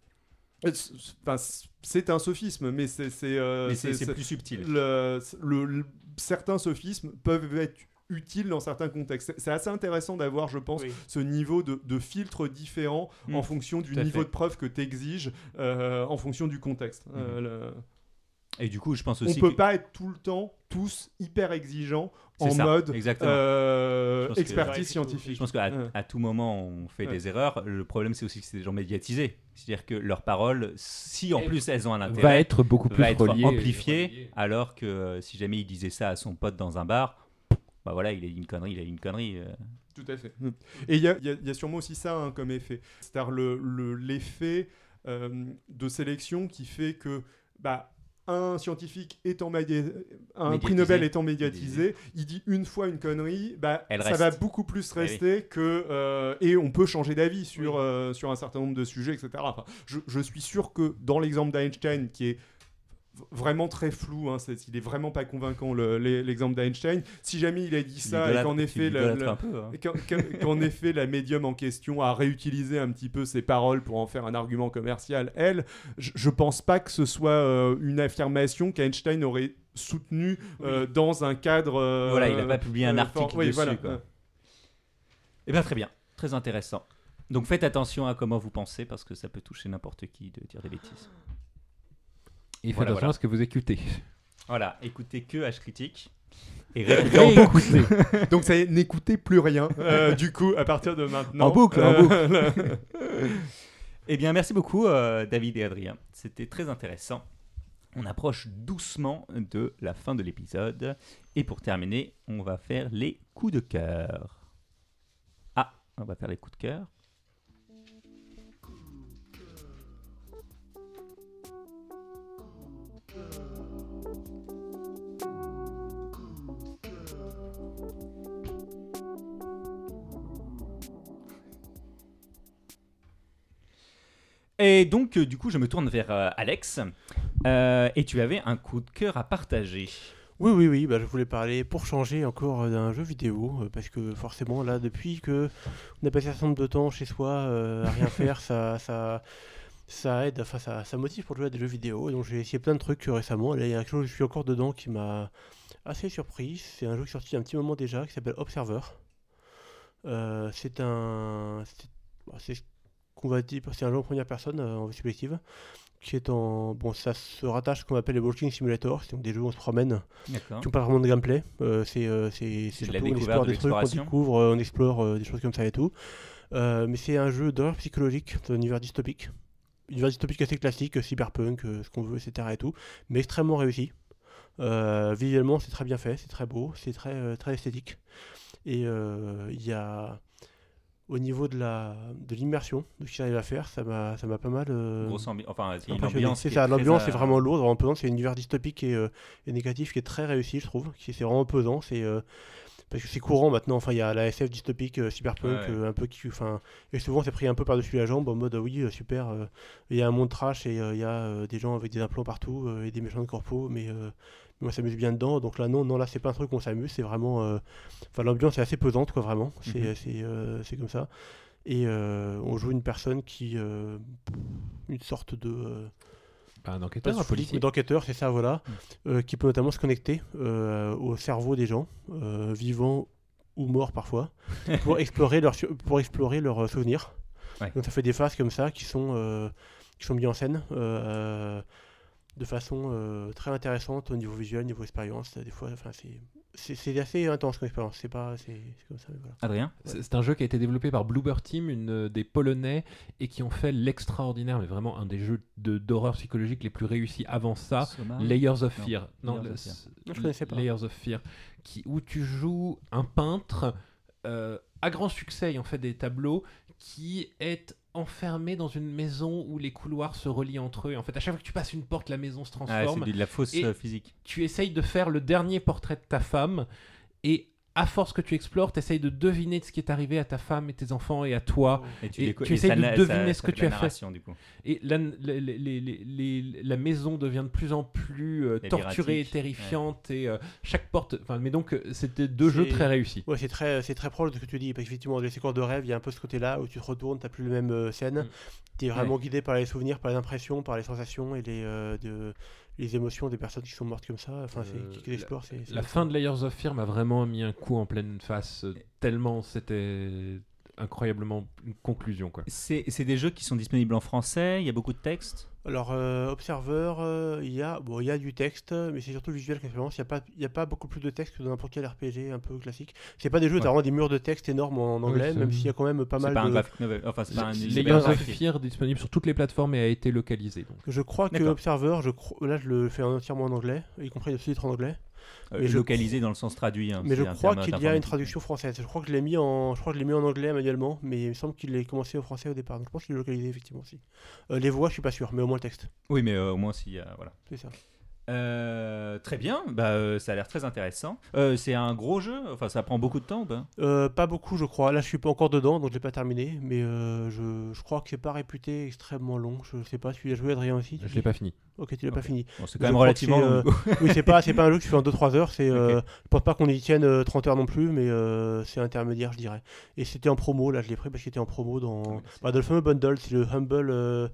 B: Euh, enfin, c'est un sophisme, mais c'est euh,
A: plus subtil.
B: le, certains sophismes peuvent être utiles dans certains contextes. C'est- assez intéressant d'avoir, je pense,
D: Oui.
B: ce niveau de, de filtre différent
A: Mm.
B: en fonction du niveau
A: fait.
B: de preuve que tu exiges, en fonction du contexte. Euh, le-
A: Et du coup, je pense
B: On
A: aussi
B: peut
A: que-
B: pas être tout le temps tous hyper exigeants en
A: ça,
B: mode euh,
A: que-
B: expertise scientifique.
A: Je pense qu'à
B: Ouais.
A: à tout moment, on fait
B: Ouais.
A: des erreurs. Le problème, c'est aussi que c'est des gens médiatisés. C'est-à-dire que leurs paroles, si en
C: Et
A: plus elles ont un
C: Va
A: intérêt,
C: être beaucoup plus
A: va être
C: relié.
A: amplifié.
C: relié.
A: Alors que euh, si jamais il disait ça à son pote dans un bar, bah voilà, il a dit une connerie, il a dit une connerie. euh.
B: Tout à fait. Et il y a, y y sûrement aussi ça hein, comme effet. C'est-à-dire le- le- l'effet euh, de sélection qui fait que bah, un scientifique étant média- un prix
A: Médiatisé.
B: Nobel étant médiatisé, il dit une fois une connerie, bah,
A: Elle
B: ça
A: reste.
B: va beaucoup plus
A: Eh oui.
B: rester que euh, et on peut changer d'avis sur euh, sur un certain nombre de sujets, etc. Enfin, je, je suis sûr que dans l'exemple d'Einstein qui est vraiment très flou, hein, c'est- il est vraiment pas convaincant le- l'e- l'exemple d'Einstein. Si jamais il a dit ça et qu'en effet
A: hein.
B: effet, la médium en question a réutilisé un petit peu ses paroles pour en faire un argument commercial, elle, je, je pense pas que ce soit euh, une affirmation qu'Einstein aurait soutenue euh, dans un cadre. euh,
A: Voilà, il n'a pas publié un article
B: fort- oui,
A: dessus.
B: voilà.
A: quoi. Eh bien, très bien, très intéressant. Donc faites attention à comment vous pensez parce que ça peut toucher n'importe qui de dire des bêtises.
C: Et faites
A: Voilà,
C: attention
A: voilà.
C: à ce que vous écoutez.
A: Voilà, écoutez que H critique et réécoutez boucle.
B: Donc ça y est, n'écoutez plus rien. euh, du coup, à partir de maintenant.
A: En boucle, en
B: Euh,
A: Eh bien, merci beaucoup, euh, David et Adrien. C'était très intéressant. On approche doucement de la fin de l'épisode. Et pour terminer, on va faire les coups de cœur. Ah, on va faire les coups de cœur. Et donc, euh, du coup, je me tourne vers euh, Alex. Euh, et tu avais un coup de cœur à partager.
D: Oui, oui, oui, bah, je voulais parler pour changer encore d'un jeu vidéo, euh, parce que forcément, là, depuis que on a passé un certain nombre de temps chez soi euh, à rien faire, ça, ça, ça aide, enfin, ça, ça motive pour jouer à des jeux vidéo. Et donc, j'ai essayé plein de trucs euh, récemment. Là, il y a quelque chose, je suis encore dedans qui m'a assez surpris. C'est un jeu qui est sorti il y a un petit moment déjà, qui s'appelle Observer. C'est un. c'est- C'est ce qu'on va dire, c'est un jeu en première personne, euh, en vue subjective, qui est en. Bon, ça se rattache à ce qu'on appelle les Walking Simulator, c'est donc des jeux où on se promène qui n'ont pas vraiment de gameplay. Euh, c'est euh, c'est- c'est
A: C'est
D: surtout on explore
A: de
D: des trucs, on découvre, on explore des choses comme ça et tout. Mais c'est un jeu d'horreur psychologique un univers dystopique. Univers dystopique assez classique, cyberpunk, ce qu'on veut, etc. et tout, mais extrêmement réussi. Visuellement, c'est très bien fait, c'est très beau, c'est très, très esthétique. Et il y a. Au niveau de la de l'immersion, de ce qu'il arrive à faire, ça m'a ça m'a pas mal. euh,
A: Grosse enfin, c'est une
D: impressionné.
A: ambiance.
D: C'est ça, l'ambiance
A: euh,
D: est vraiment lourde, vraiment pesante. C'est un univers dystopique et, euh, et négatif qui est très réussi, je trouve. Qui c'est vraiment pesant. C'est euh, parce que c'est courant maintenant. Enfin, il y a la SF dystopique, cyberpunk,
A: ouais.
D: un peu qui, enfin, et souvent c'est pris un peu par-dessus la jambe en mode oui, super. Il y a un monde trash et il y a des gens avec des implants partout et des méchants de corpo, mais mais on s'amuse bien dedans. Donc là, non, non, là, c'est pas un truc où on s'amuse. C'est vraiment, euh, enfin, l'ambiance est assez pesante, quoi, vraiment. C'est,
A: Mhm.
D: euh, comme ça. Et euh, on joue une personne qui, une sorte de
C: Bah, un enquêteur, un policier.
D: d'enquêteur, c'est ça, voilà,
A: Mm.
D: euh, qui peut notamment se connecter au cerveau des gens, vivants ou morts parfois, pour explorer leurs pour explorer leurs souvenirs.
A: Ouais.
D: Donc ça fait des phases comme ça qui sont qui sont mises en scène euh, de façon euh, très intéressante au niveau visuel, niveau expérience. Des fois, enfin c'est assez intense comme expérience. C'est pas c'est comme ça. mais voilà.
A: Adrien?
C: C'est c'est un jeu qui a été développé par Bloober Team, une euh, des Polonais, et qui ont fait l'extraordinaire, mais vraiment un des jeux de- d'horreur psychologique les plus réussis avant ça.
A: Soma
C: Layers of
A: Non.
C: Fear. Non,
A: Layers
C: le-
A: of Fear.
D: Non, je connaissais pas.
C: Layers of Fear. Qui, où tu joues un peintre euh, à grand succès ayant fait des tableaux qui est enfermé dans une maison où les couloirs se relient entre eux. En fait, à chaque fois que tu passes une porte, la maison se
A: Ah,
C: transforme.
A: c'est de la fausse
C: Et-
A: euh, physique.
C: tu essayes de faire le dernier portrait de ta femme et à force que tu explores, tu essayes de deviner de ce qui est arrivé à ta femme et tes enfants et à toi.
A: Et
C: tu essayes
A: ça
C: de deviner
A: ça-
C: ce
A: ça
C: que tu as fait.
A: narration, du coup.
C: Et la, les- les- les- les- la maison devient de plus en plus euh, torturée et terrifiante et euh, chaque porte. Enfin, mais donc euh, c'était deux jeux très réussis.
D: Ouais, c'est très, c'est très proche de ce que tu dis. Parce qu'effectivement, dans les séquences de rêve, il y a un peu ce côté-là où tu te retournes, tu plus les mêmes euh, scènes.
C: Mm.
D: Tu es vraiment guidé par les souvenirs, par les impressions, par les sensations et les, euh, de, les émotions des personnes qui sont mortes comme ça. Enfin, c'est,
C: Euh,
D: qui,
C: La
D: comme
C: fin de Layers of Fear m'a vraiment mis un coup en pleine face, euh, tellement c'était incroyablement une conclusion quoi.
A: C'est c'est des jeux qui sont disponibles en français, il y a beaucoup de textes.
D: Alors, euh, Observer, euh, il y, a, bon, il y a du texte, mais c'est surtout le visuel qui influence. Il n'y a, pas- il y a pas beaucoup plus de texte que dans n'importe quel RPG un peu classique. C'est pas des jeux,
A: Ouais.
D: t'as vraiment des murs de texte énormes en anglais, même s'il y a quand même pas mal
A: pas un
D: de.
A: novel. Enfin, c'est pas un.
C: Layers
A: un
C: of. Fear disponible sur toutes les plateformes et a été localisé. Donc.
D: Je crois que. Observer, je cro- là je le fais entièrement en anglais, y compris le sous-titre en anglais.
A: Euh,
D: Mais je
A: localisé dans le sens traduit. hein,
D: Mais je
A: un
D: crois qu'il y a une traduction française. Je crois que je l'ai mis en, je crois que je l'ai mis en anglais manuellement, mais il me semble qu'il est commencé au français au départ. Donc je pense qu'il est localisé effectivement aussi. Euh, les voix, je suis pas sûr, mais au moins texte.
A: Oui, mais euh, au moins s'il y a. Voilà.
D: C'est ça.
A: Euh, très bien, bah, euh, ça a l'air très intéressant. Euh, c'est un gros jeu, enfin ça prend beaucoup de temps. bah.
D: Euh, pas beaucoup, je crois. Là, je suis pas encore dedans, donc je l'ai pas terminé. Mais euh, je, je crois que c'est pas réputé extrêmement long. Je sais pas si tu l'as joué, Adrien aussi.
C: Je l'ai pas fini.
D: Ok, tu l'as pas fini.
A: Bon, c'est
D: Je
A: quand même relativement long.
D: euh. Oui, c'est pas, c'est pas un jeu que tu fais en 2-3 heures. C'est, euh,
A: Ok.
D: je pense pas qu'on y tienne euh, 30 heures non plus, mais euh, c'est intermédiaire, je dirais. Et c'était en promo, là, je l'ai pris parce qu'il était en promo dans,
A: Oui,
D: bah, dans le fameux bundle. C'est le Humble, euh,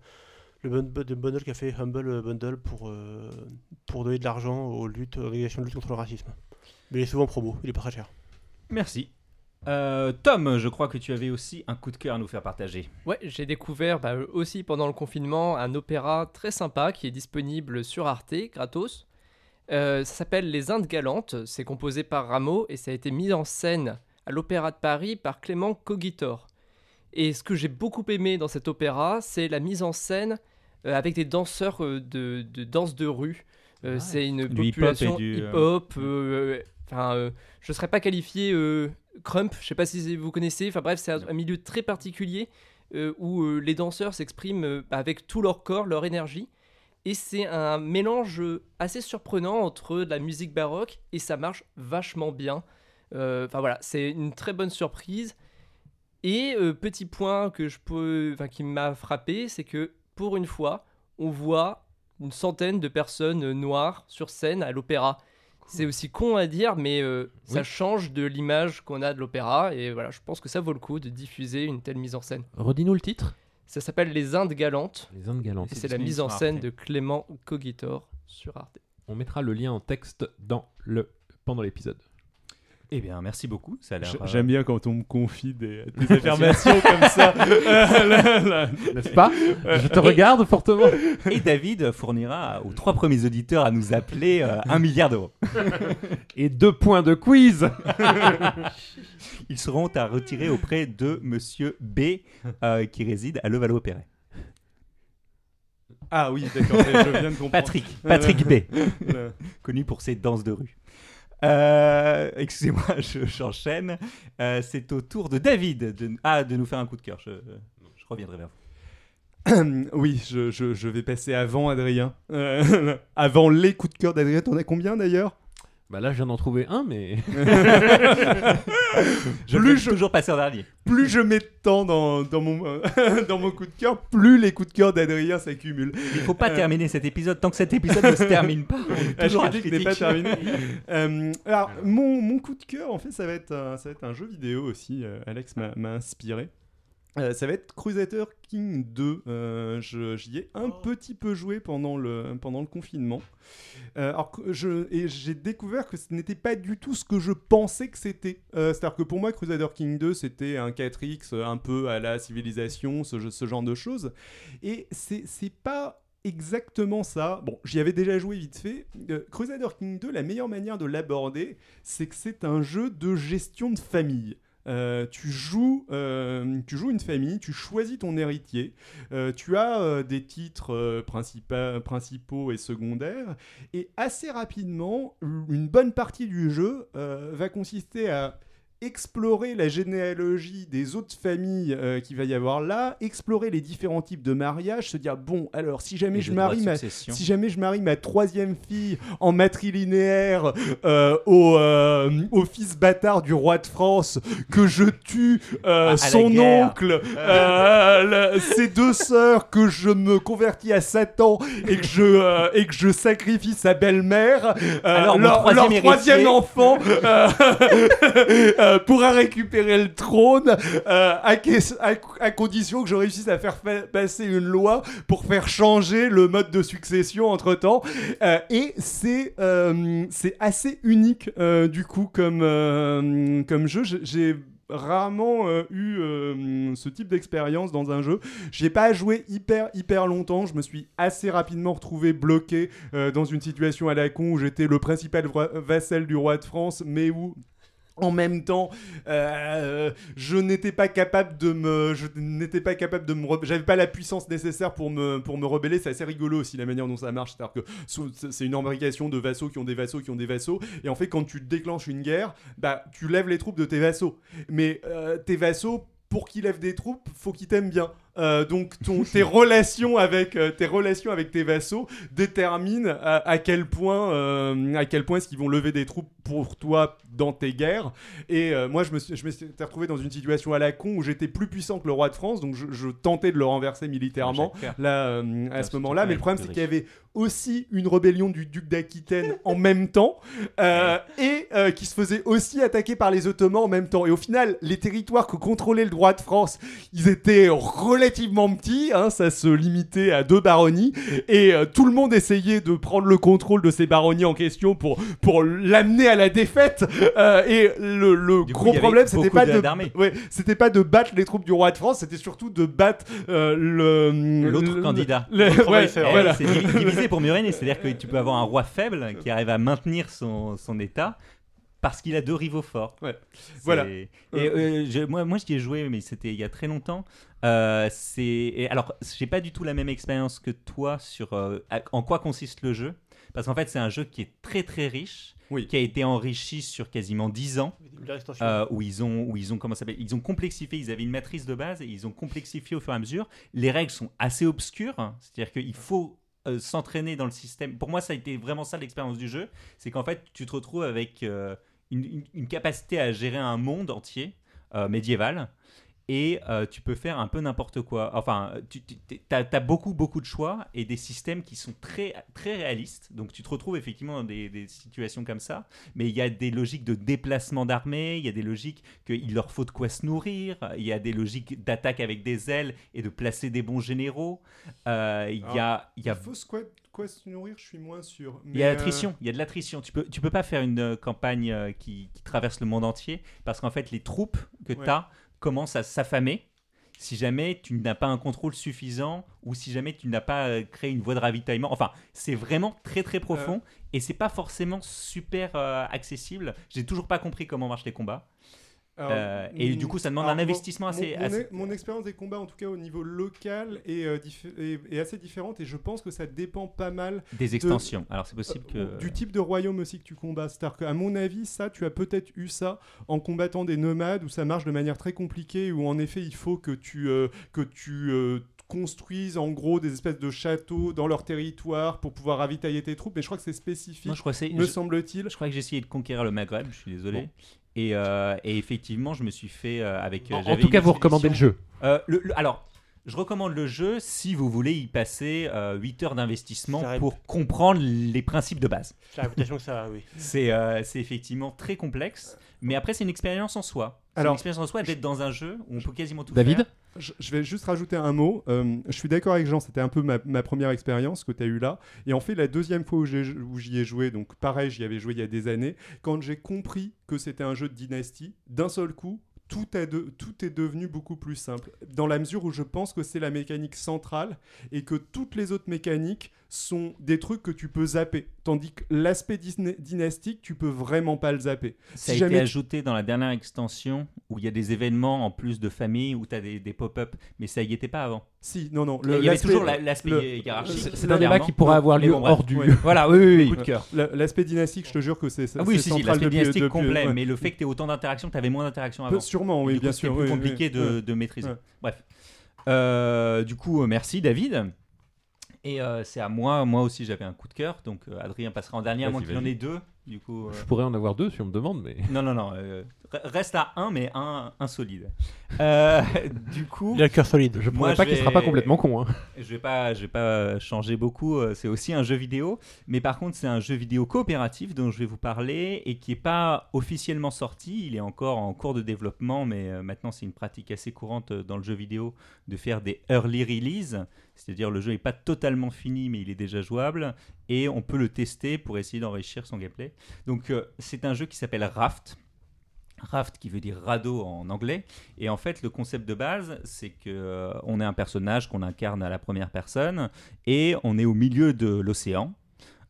D: le bun- le bundle qu'a fait Humble euh, Bundle pour, euh, pour donner de l'argent aux luttes, aux organisations de lutte contre le racisme. Mais il est souvent en promo, il est pas très cher.
A: Merci. Euh, Tom, je crois que tu avais aussi un coup de cœur à nous faire partager.
E: Ouais, j'ai découvert bah, aussi pendant le confinement un opéra très sympa qui est disponible sur Arte, gratos. Euh, ça s'appelle Les Indes Galantes, c'est composé par Rameau et ça a été mis en scène à l'Opéra de Paris par Clément Cogitor. Et ce que j'ai beaucoup aimé dans cet opéra, c'est la mise en scène euh, avec des danseurs euh, de, de danse de rue. Euh,
C: Ouais.
E: C'est une
A: hip-hop
E: population
A: du, euh,
E: hip-hop. euh, Enfin, euh, je ne serais pas qualifié euh, crump, je sais pas si vous connaissez. Enfin bref, c'est un, un milieu très particulier euh, où euh, les danseurs s'expriment euh, avec tout leur corps, leur énergie. Et c'est un mélange assez surprenant entre de la musique baroque et ça marche vachement bien. Euh, Enfin voilà, c'est une très bonne surprise. Et euh, petit point que je peux, enfin qui m'a frappé, c'est que pour une fois, on voit une centaine de personnes euh, noires sur scène à l'opéra. C'est aussi con à dire, mais euh, ça change de l'image qu'on a de l'opéra. Et voilà, je pense que ça vaut le coup de diffuser une telle mise en scène.
C: Redis-nous le titre
E: Ça s'appelle Les Indes Galantes.
C: Les Indes galantes.
E: Et
A: C'est
E: la mise en scène de Clément Cogitor sur Arte.
C: On mettra le lien en texte dans le pendant l'épisode.
A: Eh bien, merci beaucoup. Ça a l'air. Euh,
B: J'aime bien quand on me confie des, des affirmations comme ça. Euh.
C: N'est-ce pas? Je te regarde fortement.
A: Et David fournira aux trois premiers auditeurs à nous appeler euh, un milliard d'euros.
C: Et deux points de quiz.
A: Ils seront à retirer auprès de Monsieur B, euh, qui réside à Levallois-Perret.
B: Ah oui, d'accord, je viens de comprendre.
A: Patrick, Patrick B, connu pour ses danses de rue. Euh, Excusez-moi, je- j'enchaîne. Euh, C'est au tour de David de, ah, de nous faire un coup de cœur. Je, reviendrai vers vous.
B: oui, je vais passer avant Adrien. Euh, avant les coups de cœur d'Adrien, t'en as combien d'ailleurs?
C: Bah là, je viens d'en trouver un, mais
A: Je
B: Plus je-
A: toujours passer en dernier.
B: Plus je mets de temps dans, dans, mon, euh, dans mon coup de cœur, plus les coups de cœur d'Adrien s'accumulent.
A: Il faut pas terminer cet épisode tant que cet épisode ne se termine pas. On est
B: La
A: toujours
B: n'est pas terminée. Euh, alors, mon, mon coup de cœur, en fait, ça va être un, ça va être un jeu vidéo aussi. euh, Alex m'a m'a inspiré. Euh, ça va être Crusader King 2. Euh, J'y ai un petit peu joué pendant le, pendant le confinement. Euh, alors que je, et j'ai découvert que ce n'était pas du tout ce que je pensais que c'était. C'est-à-dire que pour moi, Crusader King 2, c'était un 4X un peu à la civilisation, ce, genre de choses. Et c'est c'est pas exactement ça. Bon, j'y avais déjà joué vite fait. Euh, Crusader King 2, la meilleure manière de l'aborder, c'est que c'est un jeu de gestion de famille. Euh, tu, joues, euh, tu joues une famille, tu choisis ton héritier, euh, tu as des titres principa- principaux et secondaires, et assez rapidement, une bonne partie du jeu va consister à explorer la généalogie des autres familles euh, qu'il va y avoir là, explorer les différents types de mariages, se dire bon alors si jamais je marie ma si jamais je marie ma troisième fille en matrilinéaire euh, au, euh, au fils bâtard du roi de France, que je tue euh,
A: la
B: son oncle, le- ses deux sœurs, que je me convertis à Satan et que je, et que je sacrifie sa belle-mère,
A: Alors, mon
B: leur,
A: troisième
B: leur troisième
A: héritier-
B: enfant euh, euh, pourra récupérer le trône euh, à, condition que je réussisse à faire fa- passer une loi pour faire changer le mode de succession entre temps. et c'est euh, c'est assez unique euh, du coup comme, euh, comme jeu. J'ai- rarement euh, eu euh, ce type d'expérience dans un jeu. J'ai pas joué hyper hyper longtemps. Je me suis assez rapidement retrouvé bloqué euh, dans une situation à la con où j'étais le principal vassal du roi de France, mais où En même temps, euh, je n'étais pas capable de me, je n'étais pas capable de me, j'avais pas la puissance nécessaire pour me, pour me rebeller. C'est assez rigolo aussi la manière dont ça marche, c'est-à-dire que c'est une embrication de vassaux qui ont des vassaux qui ont des vassaux, et en fait quand tu déclenches une guerre, bah tu lèves les troupes de tes vassaux, mais euh, tes vassaux pour qu'ils lèvent des troupes, faut qu'ils t'aiment bien. Euh, donc ton, tes relations avec euh, tes relations avec tes vassaux déterminent à, à quel point euh, à quel point est-ce qu'ils vont lever des troupes pour toi dans tes guerres. Et euh, moi je me suis, je me suis retrouvé dans une situation à la con où j'étais plus puissant que le roi de France, donc je, je tentais de le renverser militairement là euh, à
A: Ah,
B: ce moment-là. Mais le problème c'est qu'il y avait aussi une rébellion du duc d'Aquitaine en même temps euh, et qui se faisait aussi attaquer par les Ottomans en même temps. Et au final, les territoires que contrôlait le droit de France, ils étaient relativement petits, hein, ça se limitait à deux baronnies et tout le monde essayait de prendre le contrôle de ces baronnies en question pour, pour l'amener à la défaite. Euh, et le, le
A: Du coup,
B: gros problème, c'était pas
A: de-
B: de,
A: d'armées.
B: ouais, c'était pas de battre les troupes du roi de France, c'était surtout de battre euh, le
A: L'autre
B: le-
A: candidat.
B: le-
D: L'autre
B: ouais,
D: envahisseur.
B: Voilà.
A: C'est divi- divisé pour mieux régner, c'est-à-dire que tu peux avoir un roi faible qui arrive à maintenir son, son état parce qu'il a deux rivaux forts.
B: Ouais. Voilà.
A: Et euh, je- moi, moi, j'y ai joué, mais c'était il y a très longtemps. Euh, c'est alors, j'ai pas du tout la même expérience que toi sur euh, en quoi consiste le jeu, parce qu'en fait, c'est un jeu qui est très très riche,
B: Oui.
A: qui a été enrichi sur quasiment 10 ans. Euh, où ils ont où ils ont comment ça ils ont complexifié ils avaient une matrice de base et ils ont complexifié au fur et à mesure les règles sont assez obscures hein. c'est-à-dire qu'il faut euh, s'entraîner dans le système pour moi ça a été vraiment ça l'expérience du jeu c'est qu'en fait tu te retrouves avec euh, une, une- une capacité à gérer un monde entier euh, médiéval et euh, tu peux faire un peu n'importe quoi. Enfin, tu as, beaucoup, beaucoup de choix et des systèmes qui sont très, très réalistes. Donc, tu te retrouves effectivement dans des, des situations comme ça. Mais il y a des logiques de déplacement d'armée, il y a des logiques qu'il leur faut de quoi se nourrir, il y a des logiques d'attaque avec des ailes et de placer des bons généraux. Euh, il y a, il y a
B: Il faut se quoi, quoi se nourrir, je suis moins sûr.
A: il y a
B: Mais,
A: l'attrition, il y a de l'attrition. Tu peux, tu peux pas faire une euh, campagne euh, qui, qui traverse le monde entier parce qu'en fait, les troupes que
B: Ouais.
A: tu as commencent à s'affamer si jamais tu n'as pas un contrôle suffisant ou si jamais tu n'as pas euh, créé une voie de ravitaillement. Enfin, c'est vraiment très très profond et c'est pas forcément super euh, accessible. J'ai toujours pas compris comment marchent les combats.
B: Alors,
A: Euh, et du coup, ça demande un investissement
B: mon-
A: assez-
B: Mon,
A: assez-
B: mon expérience des combats, en tout cas au niveau local, est, euh, est- est assez différente et je pense que ça dépend pas mal
A: Des extensions. Alors, c'est possible que.
B: euh, du type de royaume aussi que tu combats. C'est-à-dire qu'à mon avis, ça, tu as peut-être eu ça en combattant des nomades où ça marche de manière très compliquée, où en effet, il faut que tu, euh, que tu euh, construises en gros des espèces de châteaux dans leur territoire pour pouvoir ravitailler tes troupes. Mais je crois que c'est spécifique,
A: Moi, je crois que c'est.
B: me
A: je-
B: semble-t-il.
A: Je crois que j'ai essayé de conquérir le Maghreb, je suis désolé.
B: Bon.
A: Et, euh, et effectivement, je me suis fait euh, avec. euh,
C: En, en
A: j'avais
C: tout cas, vous recommandez le jeu.
A: Euh, le- le- alors, je recommande le jeu si vous voulez y passer euh, 8 heures d'investissement pour comprendre les principes de base.
D: J'ai que ça, oui.
A: C'est euh, c'est effectivement très complexe, mais après, c'est une expérience en soi. C'est
B: Alors,
A: une expérience en soi d'être dans un jeu où on peut quasiment tout
C: David
A: faire.
B: Je, je vais juste rajouter un mot. Euh, je suis d'accord avec Jean, c'était un peu ma, ma première expérience que tu as eue là. Et en fait, la deuxième fois où j'y ai joué, donc pareil, j'y avais joué il y a des années, quand j'ai compris que c'était un jeu de dynastie, d'un seul coup, tout est, de- tout est devenu beaucoup plus simple. Dans la mesure où je pense que c'est la mécanique centrale et que toutes les autres mécaniques sont des trucs que tu peux zapper. Tandis que l'aspect dynastique, tu peux vraiment pas le zapper.
A: Ça a
B: Si
A: été
B: tu-
A: ajouté dans la dernière extension où il y a des événements en plus de famille, où tu as des, des pop-up, mais ça y était pas avant.
B: Si, non, non.
A: il y avait toujours la- l'aspect
B: le-
A: hiérarchique.
C: C'est c'est un débat qui pourra avoir lieu
A: bon, bref.
C: hors du.
B: Ouais.
A: Voilà, oui, oui, oui.
C: Coup de cœur.
B: La- L'aspect dynastique, je te jure que c'est
A: Ah oui,
B: c'est
A: si, si, l'aspect dynastique
B: depuis-
A: complet,
B: ouais.
A: mais le fait que tu aies autant d'interactions, tu avais moins d'interactions avant.
B: Sûrement, oui, bien sûr.
A: plus
B: oui,
A: compliqué
B: oui,
A: de, maîtriser. Bref. Euh, du coup, euh, merci David. Et euh, c'est à moi, moi aussi j'avais un coup de cœur, donc euh, Adrien passera en dernier, à moins qu'il y en ait deux. Du coup, euh,
C: Je pourrais en avoir deux si on me demande, mais.
A: non, non, non, euh, reste à un, mais un, un solide. Euh, du coup,
D: Il a le cœur solide.
C: Je
A: Moi,
C: pourrais pas qu'il sera pas complètement con. hein.
A: je vais pas, je vais pas changer beaucoup. euh, C'est aussi un jeu vidéo, mais par contre c'est un jeu vidéo coopératif dont je vais vous parler et qui est pas officiellement sorti. Il est encore en cours de développement, mais euh, maintenant c'est une pratique assez courante euh, dans le jeu vidéo de faire des early release, c'est-à-dire le jeu n'est pas totalement fini, mais il est déjà jouable et on peut le tester pour essayer d'enrichir son gameplay. Donc euh, c'est un jeu qui s'appelle Raft. Raft qui veut dire radeau en anglais et en fait le concept de base c'est que euh, on est un personnage qu'on incarne à la première personne et on est au milieu de l'océan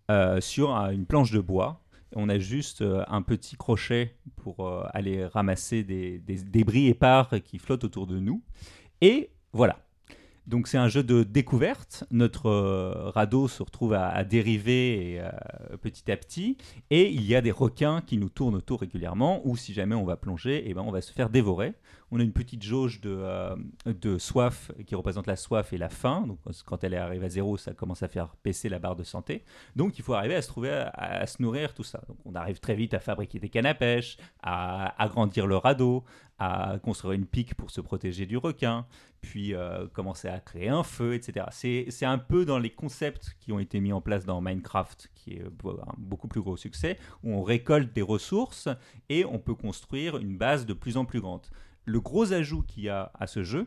A: euh, sur une planche de bois On a juste euh, un petit crochet pour euh, aller ramasser des débris épars qui flottent autour de nous. Et voilà. Donc c'est un jeu de découverte. Notre euh, radeau se retrouve à, dériver euh, petit à petit, et il y a des requins qui nous tournent autour régulièrement. Ou si jamais on va plonger, eh ben on va se faire dévorer. On a une petite jauge de, euh, de soif qui représente la soif et la faim. Donc quand elle arrive à zéro, ça commence à faire baisser la barre de santé. Donc il faut arriver à se trouver à, se nourrir tout ça. Donc on arrive très vite à fabriquer des cannes à pêche, à agrandir le radeau, à construire une pique pour se protéger du requin, puis euh, commencer à créer un feu, etc. C'est un peu dans les concepts qui ont été mis en place dans Minecraft, qui est un beaucoup plus gros succès, où on récolte des ressources et on peut construire une base de plus en plus grande. Le gros ajout qu'il y a à ce jeu,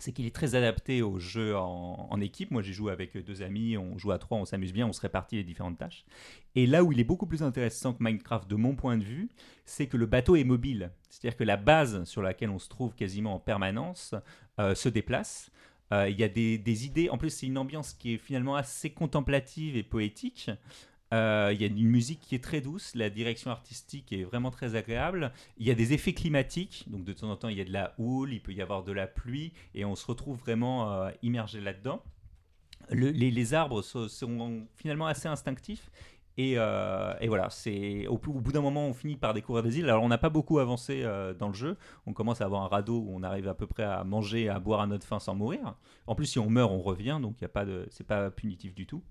A: c'est qu'il est très adapté au jeu en, équipe. Moi, j'y joue avec deux amis, on joue à trois, on s'amuse bien, on se répartit les différentes tâches. Et là où il est beaucoup plus intéressant que Minecraft, de mon point de vue, c'est que le bateau est mobile. C'est-à-dire que la base sur laquelle on se trouve quasiment en permanence euh, se déplace. Euh, Il y a des, des idées, en plus c'est une ambiance qui est finalement assez contemplative et poétique. Euh, Il y a une musique qui est très douce, la direction artistique est vraiment très agréable. Il y a des effets climatiques, donc de temps en temps il y a de la houle, il peut y avoir de la pluie, et on se retrouve vraiment euh, immergé là-dedans. Le- les, arbres sont, sont finalement assez instinctifs. Et, euh, voilà, c'est au, bout d'un moment, on finit par découvrir des îles. Alors, on n'a pas beaucoup avancé dans le jeu. On commence à avoir un radeau où on arrive à peu près à manger, à boire à notre faim sans mourir. En plus, si on meurt, on revient, donc il y a pas de, c'est pas punitif du tout.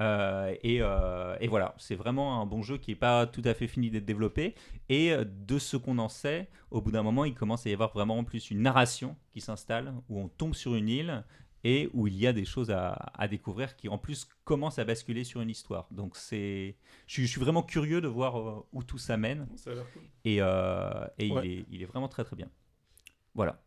A: Euh, et, euh, et voilà, c'est vraiment un bon jeu qui n'est pas tout à fait fini d'être développé. Et de ce qu'on en sait, au bout d'un moment, il commence à y avoir vraiment en plus une narration qui s'installe, où on tombe sur une île et où il y a des choses à, à découvrir qui en plus commencent à basculer sur une histoire. Donc c'est, je, suis- je suis vraiment curieux de voir euh, où tout ça mène.
B: Ça a l'air cool.
A: Et, euh, et
B: Ouais.
A: il, est, il est vraiment très très bien. Voilà.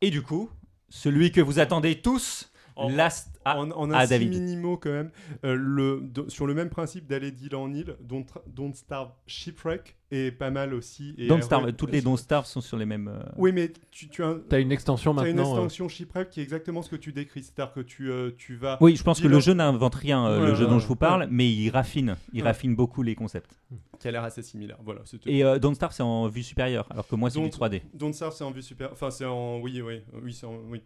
A: Et du coup, celui que vous attendez tous, Last.
B: En, en un
A: David.
B: minimo quand même, euh, le, de- sur le même principe d'aller d'île en île, Don't, Don't Starve Shipwreck est pas mal aussi. Et
A: Don't Starve, toutes les Don't Starve sont sur les mêmes. euh,
B: Oui, mais tu, tu as,
C: T'as une extension
B: t'as une
C: euh,
B: extension Shipwreck qui est exactement ce que tu décris. C'est-à-dire que tu, euh, tu vas.
A: Oui, je pense que le jeu n'invente rien, euh,
B: Ouais,
A: le jeu dont je vous parle, mais il raffine, il
B: Ouais.
A: raffine beaucoup les concepts.
B: qui a l'air assez similaire. Voilà,
A: Et euh, Don't Starve, c'est en vue supérieure, alors que moi, c'est du
B: Don't-
A: 3D.
B: Don't Starve, c'est en vue super. Enfin, c'est en. Oui, oui, oui, c'est en. Oui.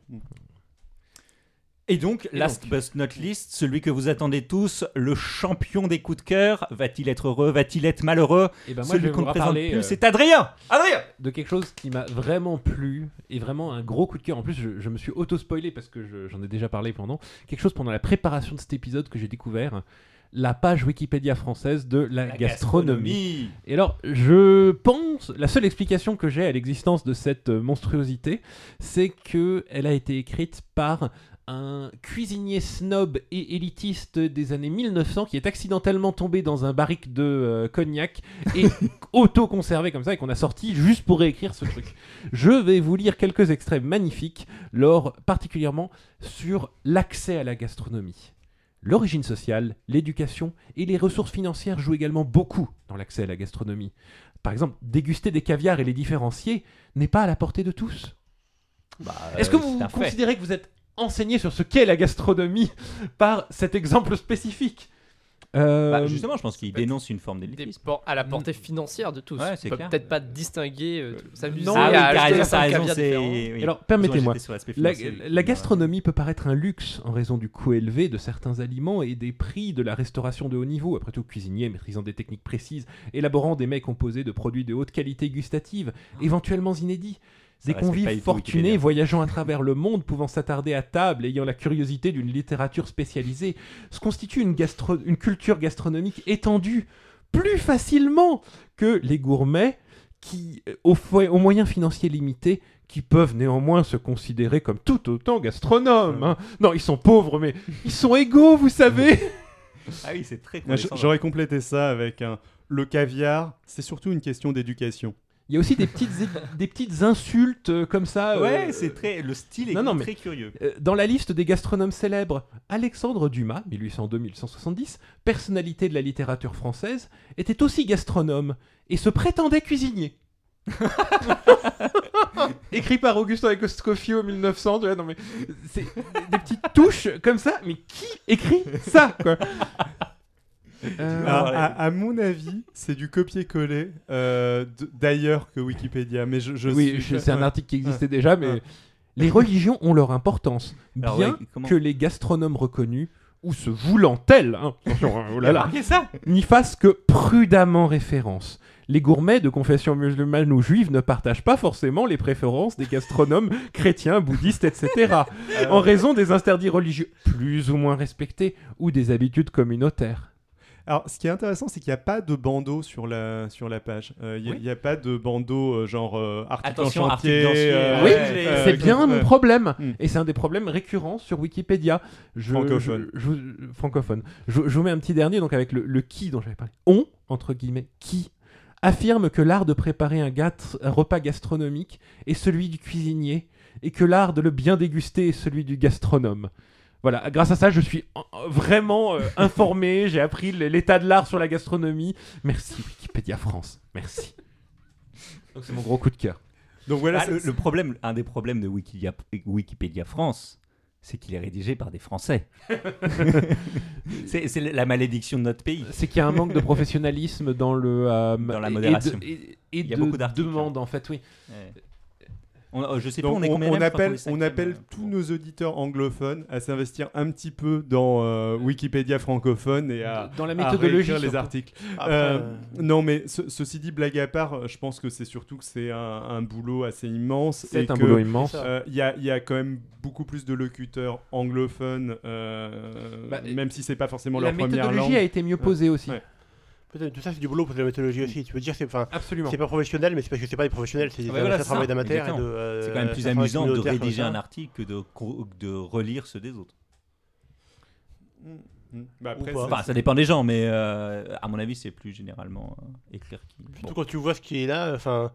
A: Et donc,
C: Et
A: last but not least, celui que vous attendez tous, le champion des coups de cœur, va-t-il être heureux, va-t-il être malheureux?
C: Et ben moi, je
A: Celui qu'on ne présente plus,
C: euh,
A: c'est Adrien Adrien
C: de quelque chose qui m'a vraiment plu et vraiment un gros coup de cœur. En plus, je, je me suis auto-spoilé parce que je- j'en ai déjà parlé pendant. Quelque chose pendant la préparation de cet épisode que j'ai découvert. La page Wikipédia française de la, gastronomie. Et alors, je pense, la seule explication que j'ai à l'existence de cette euh, monstruosité, c'est que elle a été écrite par un cuisinier snob et élitiste des années 1900 qui est accidentellement tombé dans un barrique de euh, cognac et auto-conservé comme ça et qu'on a sorti juste pour réécrire ce truc. Je vais vous lire quelques extraits magnifiques, lors particulièrement sur l'accès à la gastronomie. L'origine sociale, l'éducation et les ressources financières jouent également beaucoup dans l'accès à la gastronomie. Par exemple, déguster des caviars et les différencier n'est pas à la portée de tous.
A: Bah,
C: Est-ce que
A: euh,
C: vous considérez que vous êtes enseigné sur ce qu'est la gastronomie par cet exemple spécifique Euh,
A: Bah, justement, je pense qu'il
E: être
A: dénonce une forme d'élitisme.
E: à la portée financière de tous.
A: Ouais, c'est
E: peut peut-être pas distinguer, euh, s'amuser
A: Ah oui,
E: à
A: raison, raison, oui.
C: Alors, permettez-moi. La, gastronomie peut paraître un luxe en raison du coût élevé de certains aliments et des prix de la restauration de haut niveau. Après tout, cuisinier maîtrisant des techniques précises, élaborant des mets composés de produits de haute qualité gustative, éventuellement inédits. Des convives fortunés voyageant à travers le monde, pouvant s'attarder à table, ayant la curiosité d'une littérature spécialisée, se constitue une, gastro- une culture gastronomique étendue plus facilement que les gourmets qui, euh, aux, aux moyens financiers limités, qui peuvent néanmoins se considérer comme tout autant gastronomes. hein. Non, ils sont pauvres, mais ils sont égaux, vous savez.
A: Ah oui, c'est très.
B: J'aurais complété ça avec un. Le caviar, c'est surtout une question d'éducation.
C: Il y a aussi des petites, des petites insultes euh, comme ça.
A: Ouais,
C: euh,
A: c'est très... Le style est
C: non, non, mais-
A: très curieux.
C: Euh, Dans la liste des gastronomes célèbres, Alexandre Dumas, 1802-1870, personnalité de la littérature française, était aussi gastronome et se prétendait cuisinier. Écrit par Augustin Escoffier en 1900, tu vois, non mais c'est des petites touches comme ça, mais qui écrit ça quoi? Euh,
B: À, à- à mon avis, c'est du copier-coller euh, d'ailleurs que Wikipédia. Mais je, je
C: oui,
B: suis-
C: c'est un article qui existait déjà, mais les religions ont leur importance.
A: Alors,
C: Bien
A: ouais, comment-
C: que les gastronomes reconnus, ou se voulant tels, hein, attention, hein, oh là là, n'y fassent que prudemment référence. Les gourmets de confession musulmane ou juive ne partagent pas forcément les préférences des gastronomes chrétiens, bouddhistes, etc. en raison des interdits religieux plus ou moins respectés ou des habitudes communautaires.
B: Alors, ce qui est intéressant, c'est qu'il n'y a pas de bandeau sur la, sur la page. Euh, Il n'y a, pas de bandeau euh, genre euh, article
A: Attention,
B: en chantier. euh,
C: Oui,
B: euh,
C: c'est bien mon problème.
B: Hmm.
C: Et c'est un des problèmes récurrents sur Wikipédia. Je,
B: Francophone.
C: je- francophone. Je, je vous mets un petit dernier, donc avec le, le qui dont j'avais parlé. On, entre guillemets, qui affirme que l'art de préparer un, un repas gastronomique est celui du cuisinier et que l'art de le bien déguster est celui du gastronome. Voilà, grâce à ça, je suis en- vraiment euh, informé, j'ai appris l'état de l'art sur la gastronomie. Merci Wikipédia France, merci. Donc c'est mon gros coup de cœur.
B: Donc voilà,
A: Ah, le, le problème, un des problèmes de Wikipédia France, c'est qu'il est rédigé par des Français. c'est la malédiction de notre pays.
C: C'est qu'il y a un manque de professionnalisme dans le euh,
A: Dans la modération.
C: et, de, et- et
A: Il y a
C: de
A: beaucoup d'articles,
C: demandes en fait, oui.
A: Ouais. On, euh, je sais
B: Donc,
A: pas, on est
B: on, appelle, on appelle
A: euh,
B: tous nos auditeurs anglophones à s'investir un petit peu dans euh, Wikipédia francophone et à,
C: dans la
B: à
C: méthodologie.
B: réécrire les articles.
D: Après,
B: Euh, non, mais ce- ceci dit, blague à part, je pense que c'est surtout que c'est un, un boulot assez immense.
C: C'est un
B: que,
C: boulot immense.
B: euh, Il y, a, il y a quand même beaucoup plus de locuteurs anglophones, euh,
C: Bah,
B: même si c'est pas forcément
C: La
B: leur première
C: méthodologie
B: langue.
C: a été mieux posée aussi.
B: Ouais.
D: Tout ça, c'est du boulot pour la méthodologie aussi. Tu veux dire, c'est enfin,
C: Absolument.
D: c'est pas professionnel, mais c'est parce que c'est pas des professionnels, c'est des
A: Ouais, voilà,
D: c'est un
A: c'est
D: travail
A: ça,
D: d'amateur. euh,
A: C'est quand même plus amusant de rédiger
D: ça.
A: un article que de, de relire ceux des autres.
B: Mm. Bah, après,
D: Ou pas.
B: c'est-
A: Enfin, ça dépend des gens, mais euh, à mon avis, c'est plus généralement euh, écrire qui.
D: Surtout
A: Bon.
D: quand tu vois ce qui est là, enfin,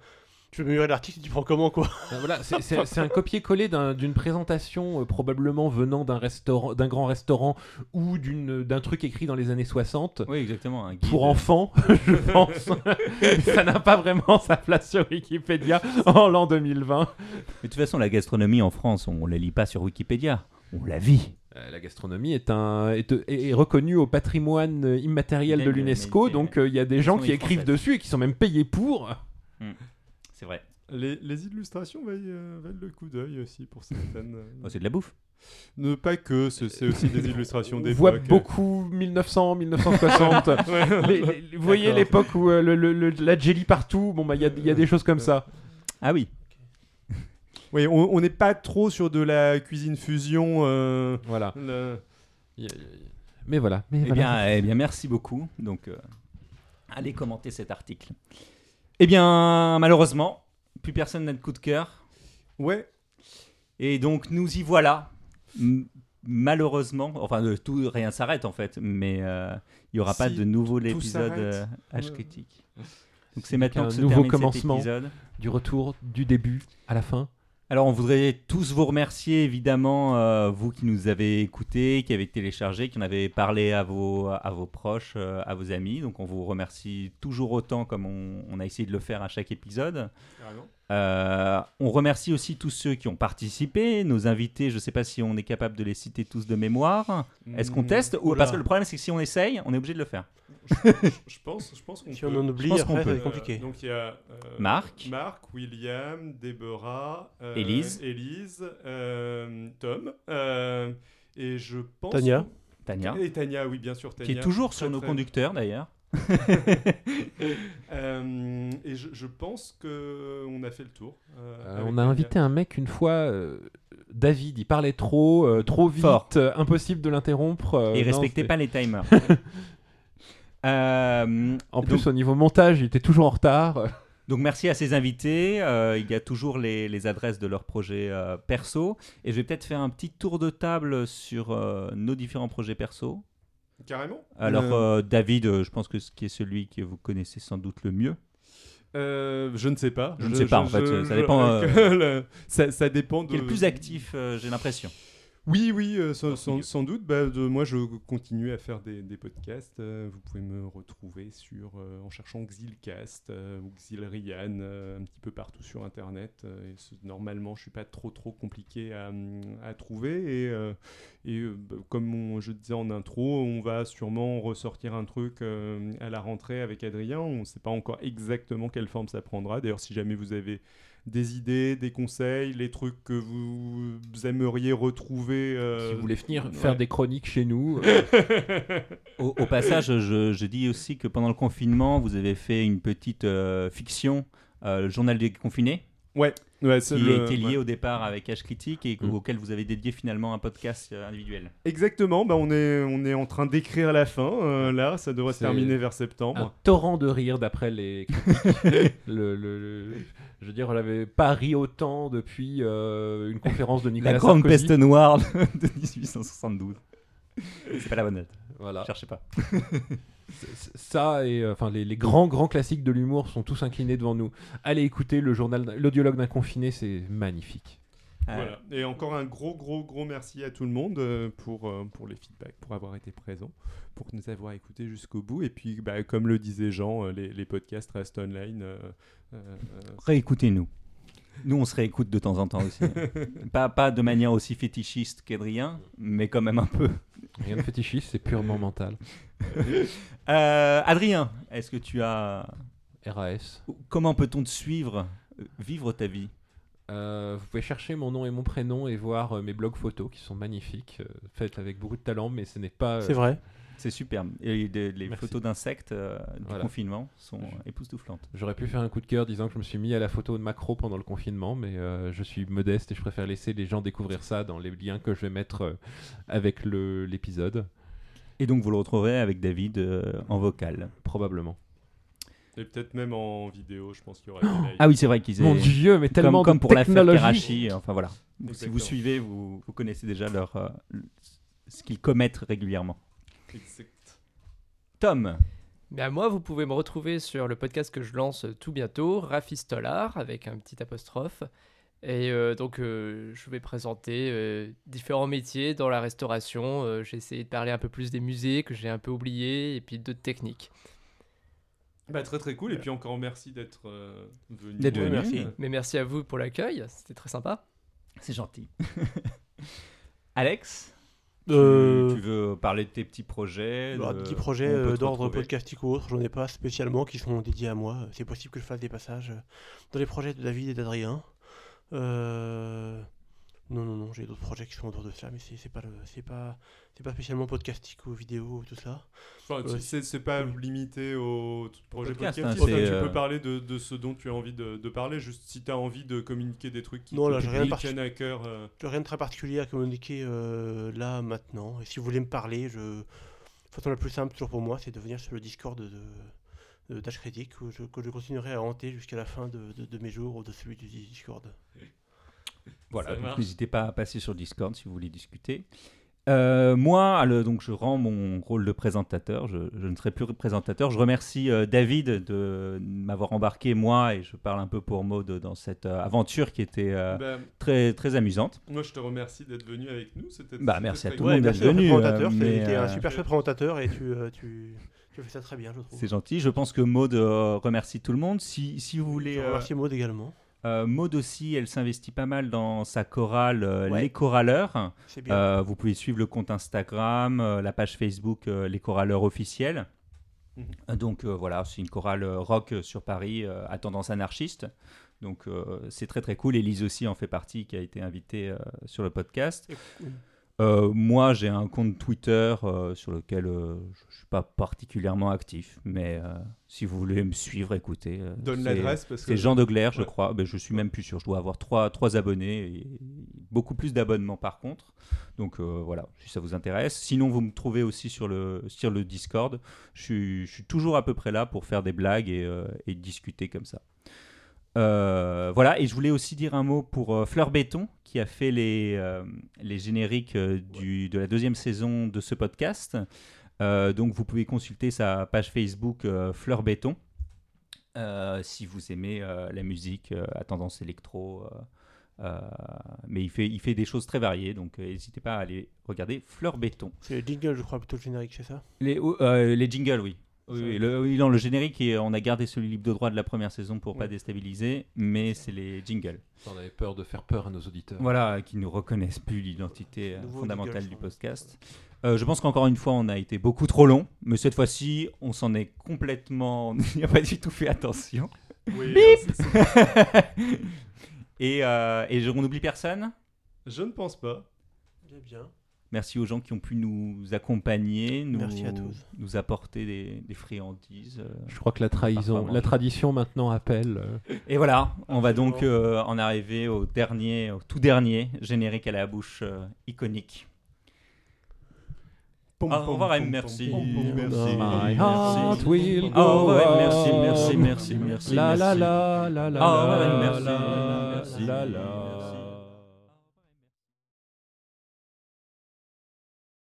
D: tu veux améliorer l'article, tu prends comment quoi
C: Ben voilà, c'est- un copier-coller d'un- d'une présentation euh, probablement venant d'un restaurant, d'un grand restaurant ou d'un truc écrit dans les années 60
A: Oui, exactement. Un guide.
C: pour enfants, je pense. ça n'a pas vraiment sa place sur Wikipédia en l'an 2020.
A: Mais de toute façon, la gastronomie en France, on ne la lit pas sur Wikipédia. On la vit.
C: Euh, La gastronomie est, un, est, est- est reconnue au patrimoine immatériel de l'UNESCO, donc euh, il y a des gens qui écrivent dessus et qui sont même payés pour.
A: C'est vrai.
B: Les, les illustrations valent, euh, valent le coup d'œil aussi pour certaines. euh,
A: Oh, c'est de la bouffe.
B: Ne pas que, c'est aussi des illustrations
C: On
B: d'époque.
C: voit beaucoup 1900, 1960. Les- les- vous voyez l'époque où euh, le, le- le- la jelly partout, bon bah il y a, il y a des choses comme ça.
A: Ah oui.
B: Oui, on on n'est pas trop sur de la cuisine fusion. euh,
C: Voilà. Mais voilà. Mais
A: Eh
C: voilà.
A: bien, eh bien, merci beaucoup. Donc, euh, allez commenter cet article. Eh bien, malheureusement, plus personne n'a de coup de cœur.
B: Ouais,
A: Et donc, nous y voilà. M- malheureusement, enfin, de tout, rien s'arrête en fait, mais euh, il n'y aura pas
B: Si,
A: de nouveau
B: tout
A: épisode
B: s'arrête.
A: euh, H
B: Ouais.
A: critique. Donc, c'est maintenant
C: un
A: que se
C: nouveau
A: termine
C: commencement.
A: cet épisode.
C: Du retour, du début à la fin.
A: Alors, on voudrait tous vous remercier, évidemment, euh, vous qui nous avez écoutés, qui avez téléchargé, qui en avez parlé à vos, à vos proches, euh, à vos amis. Donc, on vous remercie toujours autant comme on, on a essayé de le faire à chaque épisode. Euh, on remercie aussi tous ceux qui ont participé, nos invités. Je ne sais pas si on est capable de les citer tous de mémoire. Est-ce qu'on
B: Mm,
A: teste ou. Parce que le problème, c'est que si on essaye, on est obligé de le faire.
B: je pense, je pense qu'on
D: Si
B: peut.
D: on en oublie,
A: pense qu'on
D: après, ça va
A: peut.
D: être compliqué.
B: Euh, donc il y a euh,
A: Marc.
B: Marc, William, Deborah, euh,
A: Élise.
B: Élise, euh, Tom, euh, et je pense.
D: Tania.
A: Tania,
B: Et Tania, oui, bien sûr.
A: qui
B: Tania.
A: est toujours
B: Très,
A: sur nos
B: très-
A: conducteurs d'ailleurs.
B: Euh, et je, je pense que on a fait le tour. euh,
C: Euh, on a invité un mec une fois, euh, David, il parlait trop, euh, trop vite,
A: Fort.
C: euh, impossible de l'interrompre. euh,
A: Et
C: non,
A: respectez
C: c'est-
A: pas les timers. Euh,
C: En
A: donc-
C: plus, au niveau montage, il était toujours en retard.
A: Donc merci à ces invités. Euh, il y a toujours les, les adresses de leurs projets euh, perso. Et je vais peut-être faire un petit tour de table sur euh, nos différents projets perso.
B: Carrément.
A: Alors
B: Euh,
A: euh, David, euh, je pense que ce qui est celui que vous connaissez sans doute le mieux.
B: euh, je ne sais pas.
A: Je ne sais pas, en fait, ça dépend,
B: ça, ça dépend de.
A: Qui est le plus actif, euh, j'ai l'impression.
B: Oui, oui, euh, sans, doute. Bah, de- moi, je continue à faire des, des podcasts. Euh, vous pouvez me retrouver sur, euh, en cherchant Xilcast ou Xilrian un petit peu partout sur Internet. Et normalement, je suis pas trop trop compliqué à, à trouver. Et, et bah, comme on- je disais en intro, on va sûrement ressortir un truc à la rentrée avec Adrien. On ne sait pas encore exactement quelle forme ça prendra. D'ailleurs, si jamais vous avez des idées, des conseils, les trucs que vous aimeriez retrouver. euh,
C: Si vous voulez venir faire des chroniques chez nous, euh,
A: Au, au passage, je, je dis aussi que pendant le confinement, vous avez fait une petite euh, fiction, euh, le journal des confinés,
B: Ouais, ouais,
A: qui
B: le-
A: était lié
B: ouais.
A: au départ avec H Critique et
C: Mm.
A: auquel vous avez dédié finalement un podcast euh, individuel.
B: Exactement, bah on, est, on est en train d'écrire la fin, euh, là, ça devrait se terminer vers
C: un
B: septembre.
C: torrent de rire d'après les critiques. le, le- le- je veux dire, on n'avait pas ri autant depuis euh, une conférence de Nicolas
A: La grande
C: Sarkozy.
A: peste noire de 1872. C'est pas la bonne note.
C: Voilà.
A: Cherchez pas.
C: Ça et euh, enfin les, les grands grands classiques de l'humour sont tous inclinés devant nous. Allez écouter le journal, d'un- l'audiologue d'un confiné, c'est magnifique.
B: Voilà. Et encore un gros, gros, gros merci à tout le monde euh, pour, euh, pour les feedbacks, pour avoir été présent, pour nous avoir écoutés jusqu'au bout. Et puis, bah, comme le disait Jean, les, les podcasts restent online. euh, euh, euh,
A: Réécoutez-nous. Nous, on se réécoute de temps en temps aussi. pas, pas de manière aussi fétichiste qu'Adrien, mais quand même un peu.
C: Rien de fétichiste, c'est purement mental.
A: Euh, Adrien, est-ce que tu as.
C: RAS.
A: Comment peut-on te suivre, euh, vivre ta vie?
C: Euh, vous pouvez chercher mon nom et mon prénom et voir euh, mes blogs photos qui sont magnifiques, euh, faites avec beaucoup de talent, mais ce n'est pas. euh,
D: C'est vrai.
A: C'est superbe. Et les, les
C: Merci.
A: photos d'insectes euh, du
C: Voilà.
A: confinement sont époustouflantes.
C: J'aurais pu faire un coup de cœur disant que je me suis mis à la photo de macro pendant le confinement, mais euh, je suis modeste et je préfère laisser les gens découvrir ça dans les liens que je vais mettre euh, avec l'épisode,
A: Et donc, vous le retrouverez avec David euh, en vocal.
C: probablement.
B: et peut-être même en vidéo, je pense qu'il y aura.
A: Ah oui, c'est vrai qu'ils
C: Mon
A: aient-
C: dieu, mais tellement
A: comme, comme
C: de
A: pour l'affaire. Karachi, enfin voilà. Si vous suivez, vous, vous connaissez déjà leur, euh, ce qu'ils commettent régulièrement. Tom,
E: Ben, moi, vous pouvez me retrouver sur le podcast que je lance tout bientôt, Rafistolar, avec un petit apostrophe. Et euh, donc, euh, je vais présenter euh, différents métiers dans la restauration. Euh, j'ai essayé de parler un peu plus des musées que j'ai un peu oubliés, et puis d'autres techniques.
B: Bah, très très cool. Et puis encore merci d'être euh, venu.
A: D'être venu.
D: merci.
E: Mais merci à vous pour l'accueil, c'était très sympa.
A: c'est gentil. Alex,
D: Euh,
A: tu veux parler de tes petits projets
D: alors,
A: de-
D: des petits projets euh, d'ordre podcastique ou autre, j'en ai pas spécialement qui sont dédiés à moi. C'est possible que je fasse des passages euh, dans les projets de David et d'Adrien. Euh, Non, non, non, j'ai d'autres projets qui sont en dehors de ça, mais c'est c'est pas, c'est pas, c'est pas spécialement podcastique ou vidéo ou tout ça.
B: Enfin,
D: Euh,
B: c'est pas limité au projet
A: podcast,
B: podcast.
A: hein,
B: Enfin, tu
A: euh,
B: peux parler de, de ce dont tu as envie de, de parler, juste si tu as envie de communiquer des trucs qui
D: Non,
B: te
D: là, j'ai rien de
B: tiennent à cœur. euh,
D: J'ai rien de très particulier à communiquer euh, là, maintenant. Et si vous voulez me parler, je... la façon la plus simple toujours pour moi, c'est de venir sur le Discord de, de Dash Critique, que je, que je continuerai à hanter jusqu'à la fin de, de- de mes jours ou de celui du Discord.
A: Voilà, n'hésitez pas à passer sur Discord si vous voulez discuter. Euh, moi, le- donc je rends mon rôle de présentateur. Je, je ne serai plus présentateur. Je remercie euh, David de m'avoir embarqué moi et je parle un peu pour Maud dans cette euh, aventure qui était euh,
B: bah,
A: très très amusante.
B: moi, je te remercie d'être venu avec nous. C'était
A: Bah, merci à tout le monde d'être venu, mais,
D: t'es un super chouette présentateur et tu, euh, tu, tu fais ça très bien, je trouve.
A: C'est gentil. Je pense que Maud euh, remercie tout le monde. Si, si vous voulez,
D: Je
A: euh,
D: remercie Maud également.
A: Euh, Maud aussi, elle s'investit pas mal dans sa chorale euh,
D: Ouais.
A: Les Choraleurs. Euh, vous pouvez suivre le compte Instagram, euh, la page Facebook Les Choraleurs officiels.
B: Mhm.
A: Donc voilà, c'est une chorale rock sur Paris à tendance anarchiste. Donc c'est très très cool. Elise aussi en fait partie qui a été invitée sur le podcast.
D: Et-.
A: Euh, moi j'ai un compte Twitter euh, sur lequel euh, je ne suis pas particulièrement actif. Mais si vous voulez me suivre, écoutez.
B: Donne l'adresse parce que.
A: c'est Jean de Glaire, je
B: Ouais.
A: crois. Ben, je suis même plus sûr. Je dois avoir trois, trois abonnés et beaucoup plus d'abonnements par contre. Donc voilà, si ça vous intéresse. Sinon, vous me trouvez aussi sur le, sur le Discord. Je suis, je suis toujours à peu près là pour faire des blagues et, et discuter comme ça. Euh, voilà, et je voulais aussi dire un mot pour euh, Fleur Béton qui a fait les, euh, les génériques euh, du, de la deuxième saison de ce podcast. Euh, donc vous pouvez consulter sa page Facebook Fleur Béton. Si vous aimez la musique à tendance électro, Euh, mais il fait, il fait des choses très variées, donc euh, n'hésitez pas à aller regarder Fleur Béton.
D: C'est les jingles, je crois, plutôt le générique, c'est ça?
A: Les, euh, les jingles, oui. Oui, oui, le, oui, non, le générique, on a gardé celui libre de droit de la première saison pour pas
D: Ouais.
A: déstabiliser, mais c'est les jingles.
C: On avait peur de faire peur à nos auditeurs.
A: Voilà, qui ne reconnaissent plus l'identité euh, fondamentale
D: jingles,
A: du podcast. Euh, je pense qu'encore une fois, on a été beaucoup trop long, mais cette fois-ci, on s'en est complètement. On n'y a pas du tout fait attention.
B: Oui,
A: et, euh, et je- on n'oublie personne?
B: Je ne pense pas.
D: Bien, bien.
A: Merci aux gens qui ont pu nous accompagner, nous,
D: Merci à tous.
A: nous apporter des, des friandises. euh.
C: Je crois que la trahison, la tradition maintenant appelle. euh,
A: Et voilà, on va donc euh, en arriver au dernier, au tout dernier générique à la bouche euh, iconique.
B: Pom,
A: Au revoir et merci. Merci. Merci.
C: will
A: revoir, merci, merci, merci, merci.
C: La la
A: merci.
C: la la la la
A: merci,
C: la.